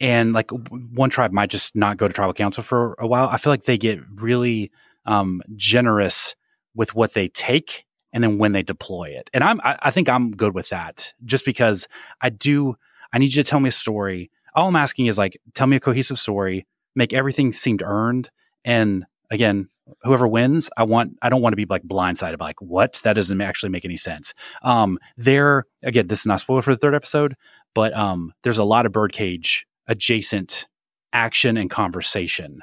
and like one tribe might just not go to tribal council for a while. I feel like they get really um, generous with what they take and then when they deploy it. And I'm, I, I think I'm good with that just because I do, I need you to tell me a story. All I'm asking is like, tell me a cohesive story, make everything seem earned. And again, whoever wins, I want, I don't want to be like blindsided by like, what? That doesn't actually make any sense. Um, there, again, this is not spoiler for the third episode, but um, there's a lot of birdcage adjacent action and conversation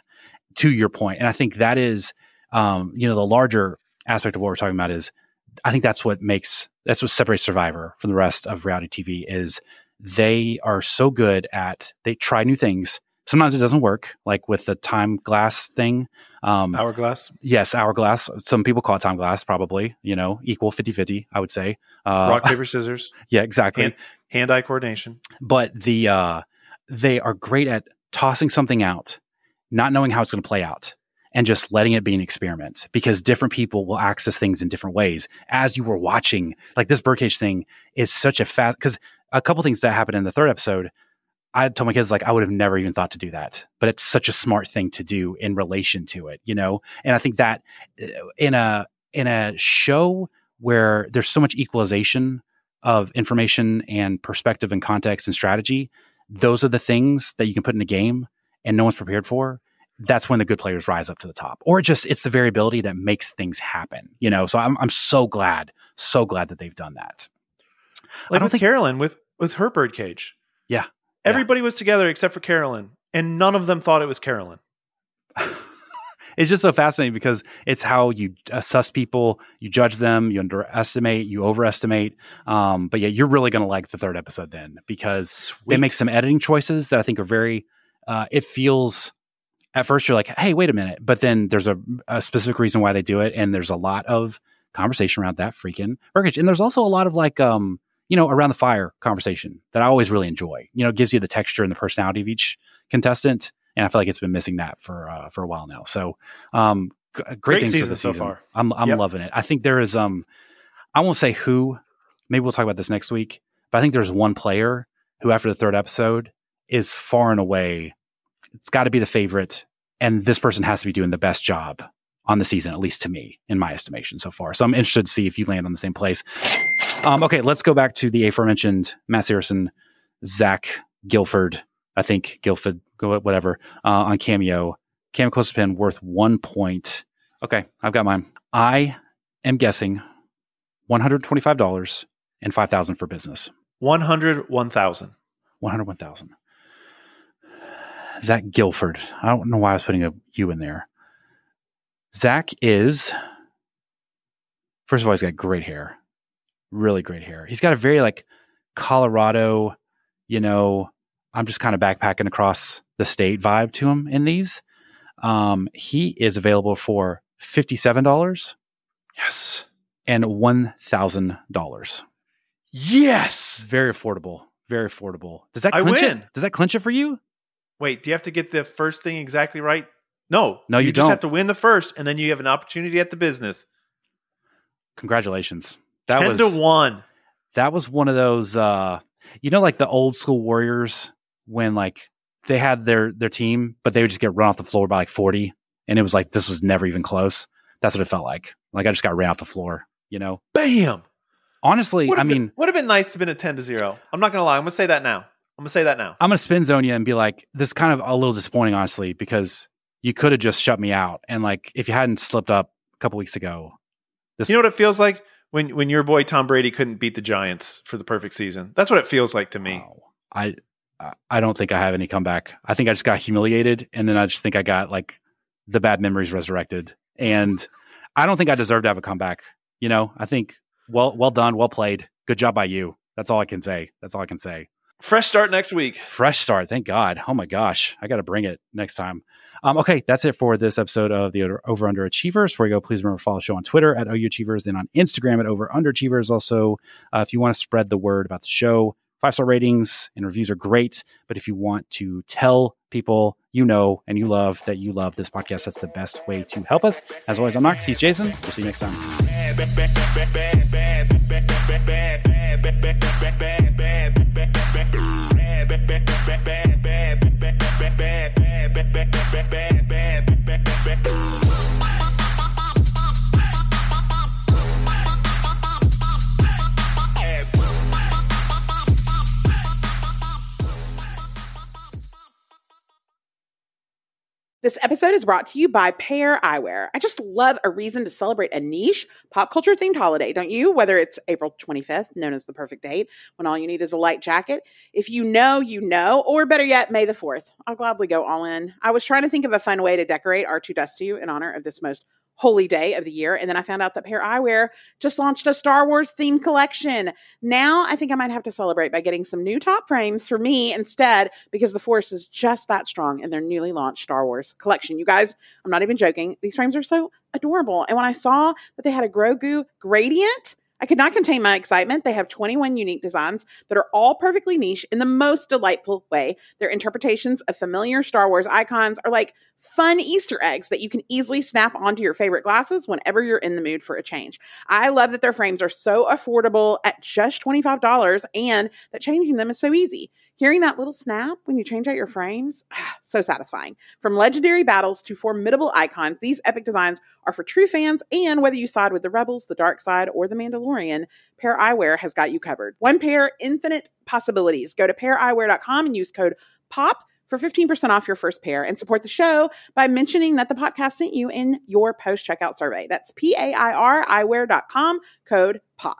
to your point. And I think that is, um, you know, the larger aspect of what we're talking about is I think that's what makes that's what separates Survivor from the rest of reality TV is they are so good at they try new things. Sometimes it doesn't work, like with the time glass thing. Um, Hourglass. yes, hourglass. Some people call it time glass, probably, you know, equal 50 50, I would say. Uh, Rock, paper, scissors. yeah, exactly. Hand, hand eye coordination. but the uh, they are great at tossing something out, not knowing how it's going to play out, and just letting it be an experiment because different people will access things in different ways. As you were watching, like this birdcage thing is such a fast because a couple things that happened in the third episode. I told my kids like I would have never even thought to do that, but it's such a smart thing to do in relation to it, you know. And I think that uh, in a in a show where there's so much equalization of information and perspective and context and strategy, those are the things that you can put in a game and no one's prepared for. That's when the good players rise up to the top. Or just it's the variability that makes things happen, you know. So I'm I'm so glad, so glad that they've done that. Like don't with think- Carolyn with with her birdcage. Yeah. Everybody was together except for Carolyn, and none of them thought it was Carolyn. It's just so fascinating because it's how you assess people, you judge them, you underestimate, you overestimate. Um, but yeah, you're really going to like the third episode then because they make some editing choices that I think are very. Uh, it feels at first you're like, hey, wait a minute, but then there's a, a specific reason why they do it, and there's a lot of conversation around that freaking birdcage, and there's also a lot of like, um, you know, around the fire conversation that I always really enjoy. You know, it gives you the texture and the personality of each contestant, and I feel like it's been missing that for uh, for a while now. So, um, g- great, Great things for season so far. I'm I'm Yep. loving it. I think there is um, I won't say who. Maybe we'll talk about this next week. But I think there's one player who, after the third episode, is far and away. It's got to be the favorite, and this person has to be doing the best job on the season, at least to me, in my estimation so far. So I'm interested to see if you land on the same place. Um, okay, let's go back to the aforementioned Matt Saracen, Zach Gilford. I think Gilford, whatever, uh, on Cameo. Cameo Closepin worth one point. Okay, I've got mine. I am guessing one hundred twenty-five dollars and five thousand for business. One hundred one thousand. One hundred one thousand. Zach Gilford. I don't know why I was putting a U in there. Zach is, first of all, he's got great hair, really great hair. He's got a very like Colorado, you know, I'm just kind of backpacking across the state vibe to him in these. Um, he is available for $57 Yes. and $1,000. Yes. Very affordable. Very affordable. Does that I clinch win. it? Does that clinch it for you? Wait, do you have to get the first thing exactly right? No. No, you just have to win the first, and then you have an opportunity at the business. Congratulations. That Ten was to one. that was one of those uh you know like the old school warriors when like they had their their team but they would just get run off the floor by like 40 and it was like this was never even close that's what it felt like like i just got ran off the floor you know Bam. honestly i mean been, would have been nice to have been a ten to zero. I'm not gonna lie. I'm gonna say that now. I'm gonna say that now. i'm gonna spin zone you and be like this is kind of a little disappointing honestly because you could have just shut me out and like if you hadn't slipped up a couple weeks ago this You know what it feels like when when your boy Tom Brady couldn't beat the Giants for the perfect season. That's what it feels like to me. Wow. I I- don't think I have any comeback. I think I just got humiliated, and then I just think I got like the bad memories resurrected, and I don't think I deserve to have a comeback. You know, I think well well done, well played, good job by you. That's all I can say. That's all I can say. Fresh start next week. Fresh start, thank God. Oh my gosh, I got to bring it next time. Um, okay, that's it for this episode of the Over Under Achievers. Before you go, please remember to follow the show on Twitter at OU Achievers and on Instagram at Over Under Underachievers. Also, uh, if you want to spread the word about the show, Five star ratings and reviews are great. But if you want to tell people you know and you love that you love this podcast, that's the best way to help us. As always, I'm Knox. He's Jason. We'll see you next time. This episode is brought to you by Pair Eyewear. I just love a reason to celebrate a niche pop culture themed holiday, don't you? Whether it's April 25th, known as the perfect date, when all you need is a light jacket. If you know, you know, or better yet, May the 4th. I'll gladly go all in. I was trying to think of a fun way to decorate R2 Dusty in honor of this most holy day of the year. And then I found out that Pair Eyewear just launched a Star Wars themed collection. Now I think I might have to celebrate by getting some new top frames for me instead because the Force is just that strong in their newly launched Star Wars collection. You guys, I'm not even joking. These frames are so adorable. And when I saw that they had a Grogu gradient, I could not contain my excitement. They have 21 unique designs that are all perfectly niche in the most delightful way. Their interpretations of familiar Star Wars icons are like fun Easter eggs that you can easily snap onto your favorite glasses whenever you're in the mood for a change. I love that their frames are so affordable at just $25 and that changing them is so easy. Hearing that little snap when you change out your frames, so satisfying. From legendary battles to formidable icons, these epic designs are for true fans, and whether you side with the Rebels, the Dark Side, or the Mandalorian, Pair Eyewear has got you covered. One pair, infinite possibilities. Go to paireyewear.com and use code POP for 15% off your first pair and support the show by mentioning that the podcast sent you in your post checkout survey. That's P A I R eyewear.com, code POP.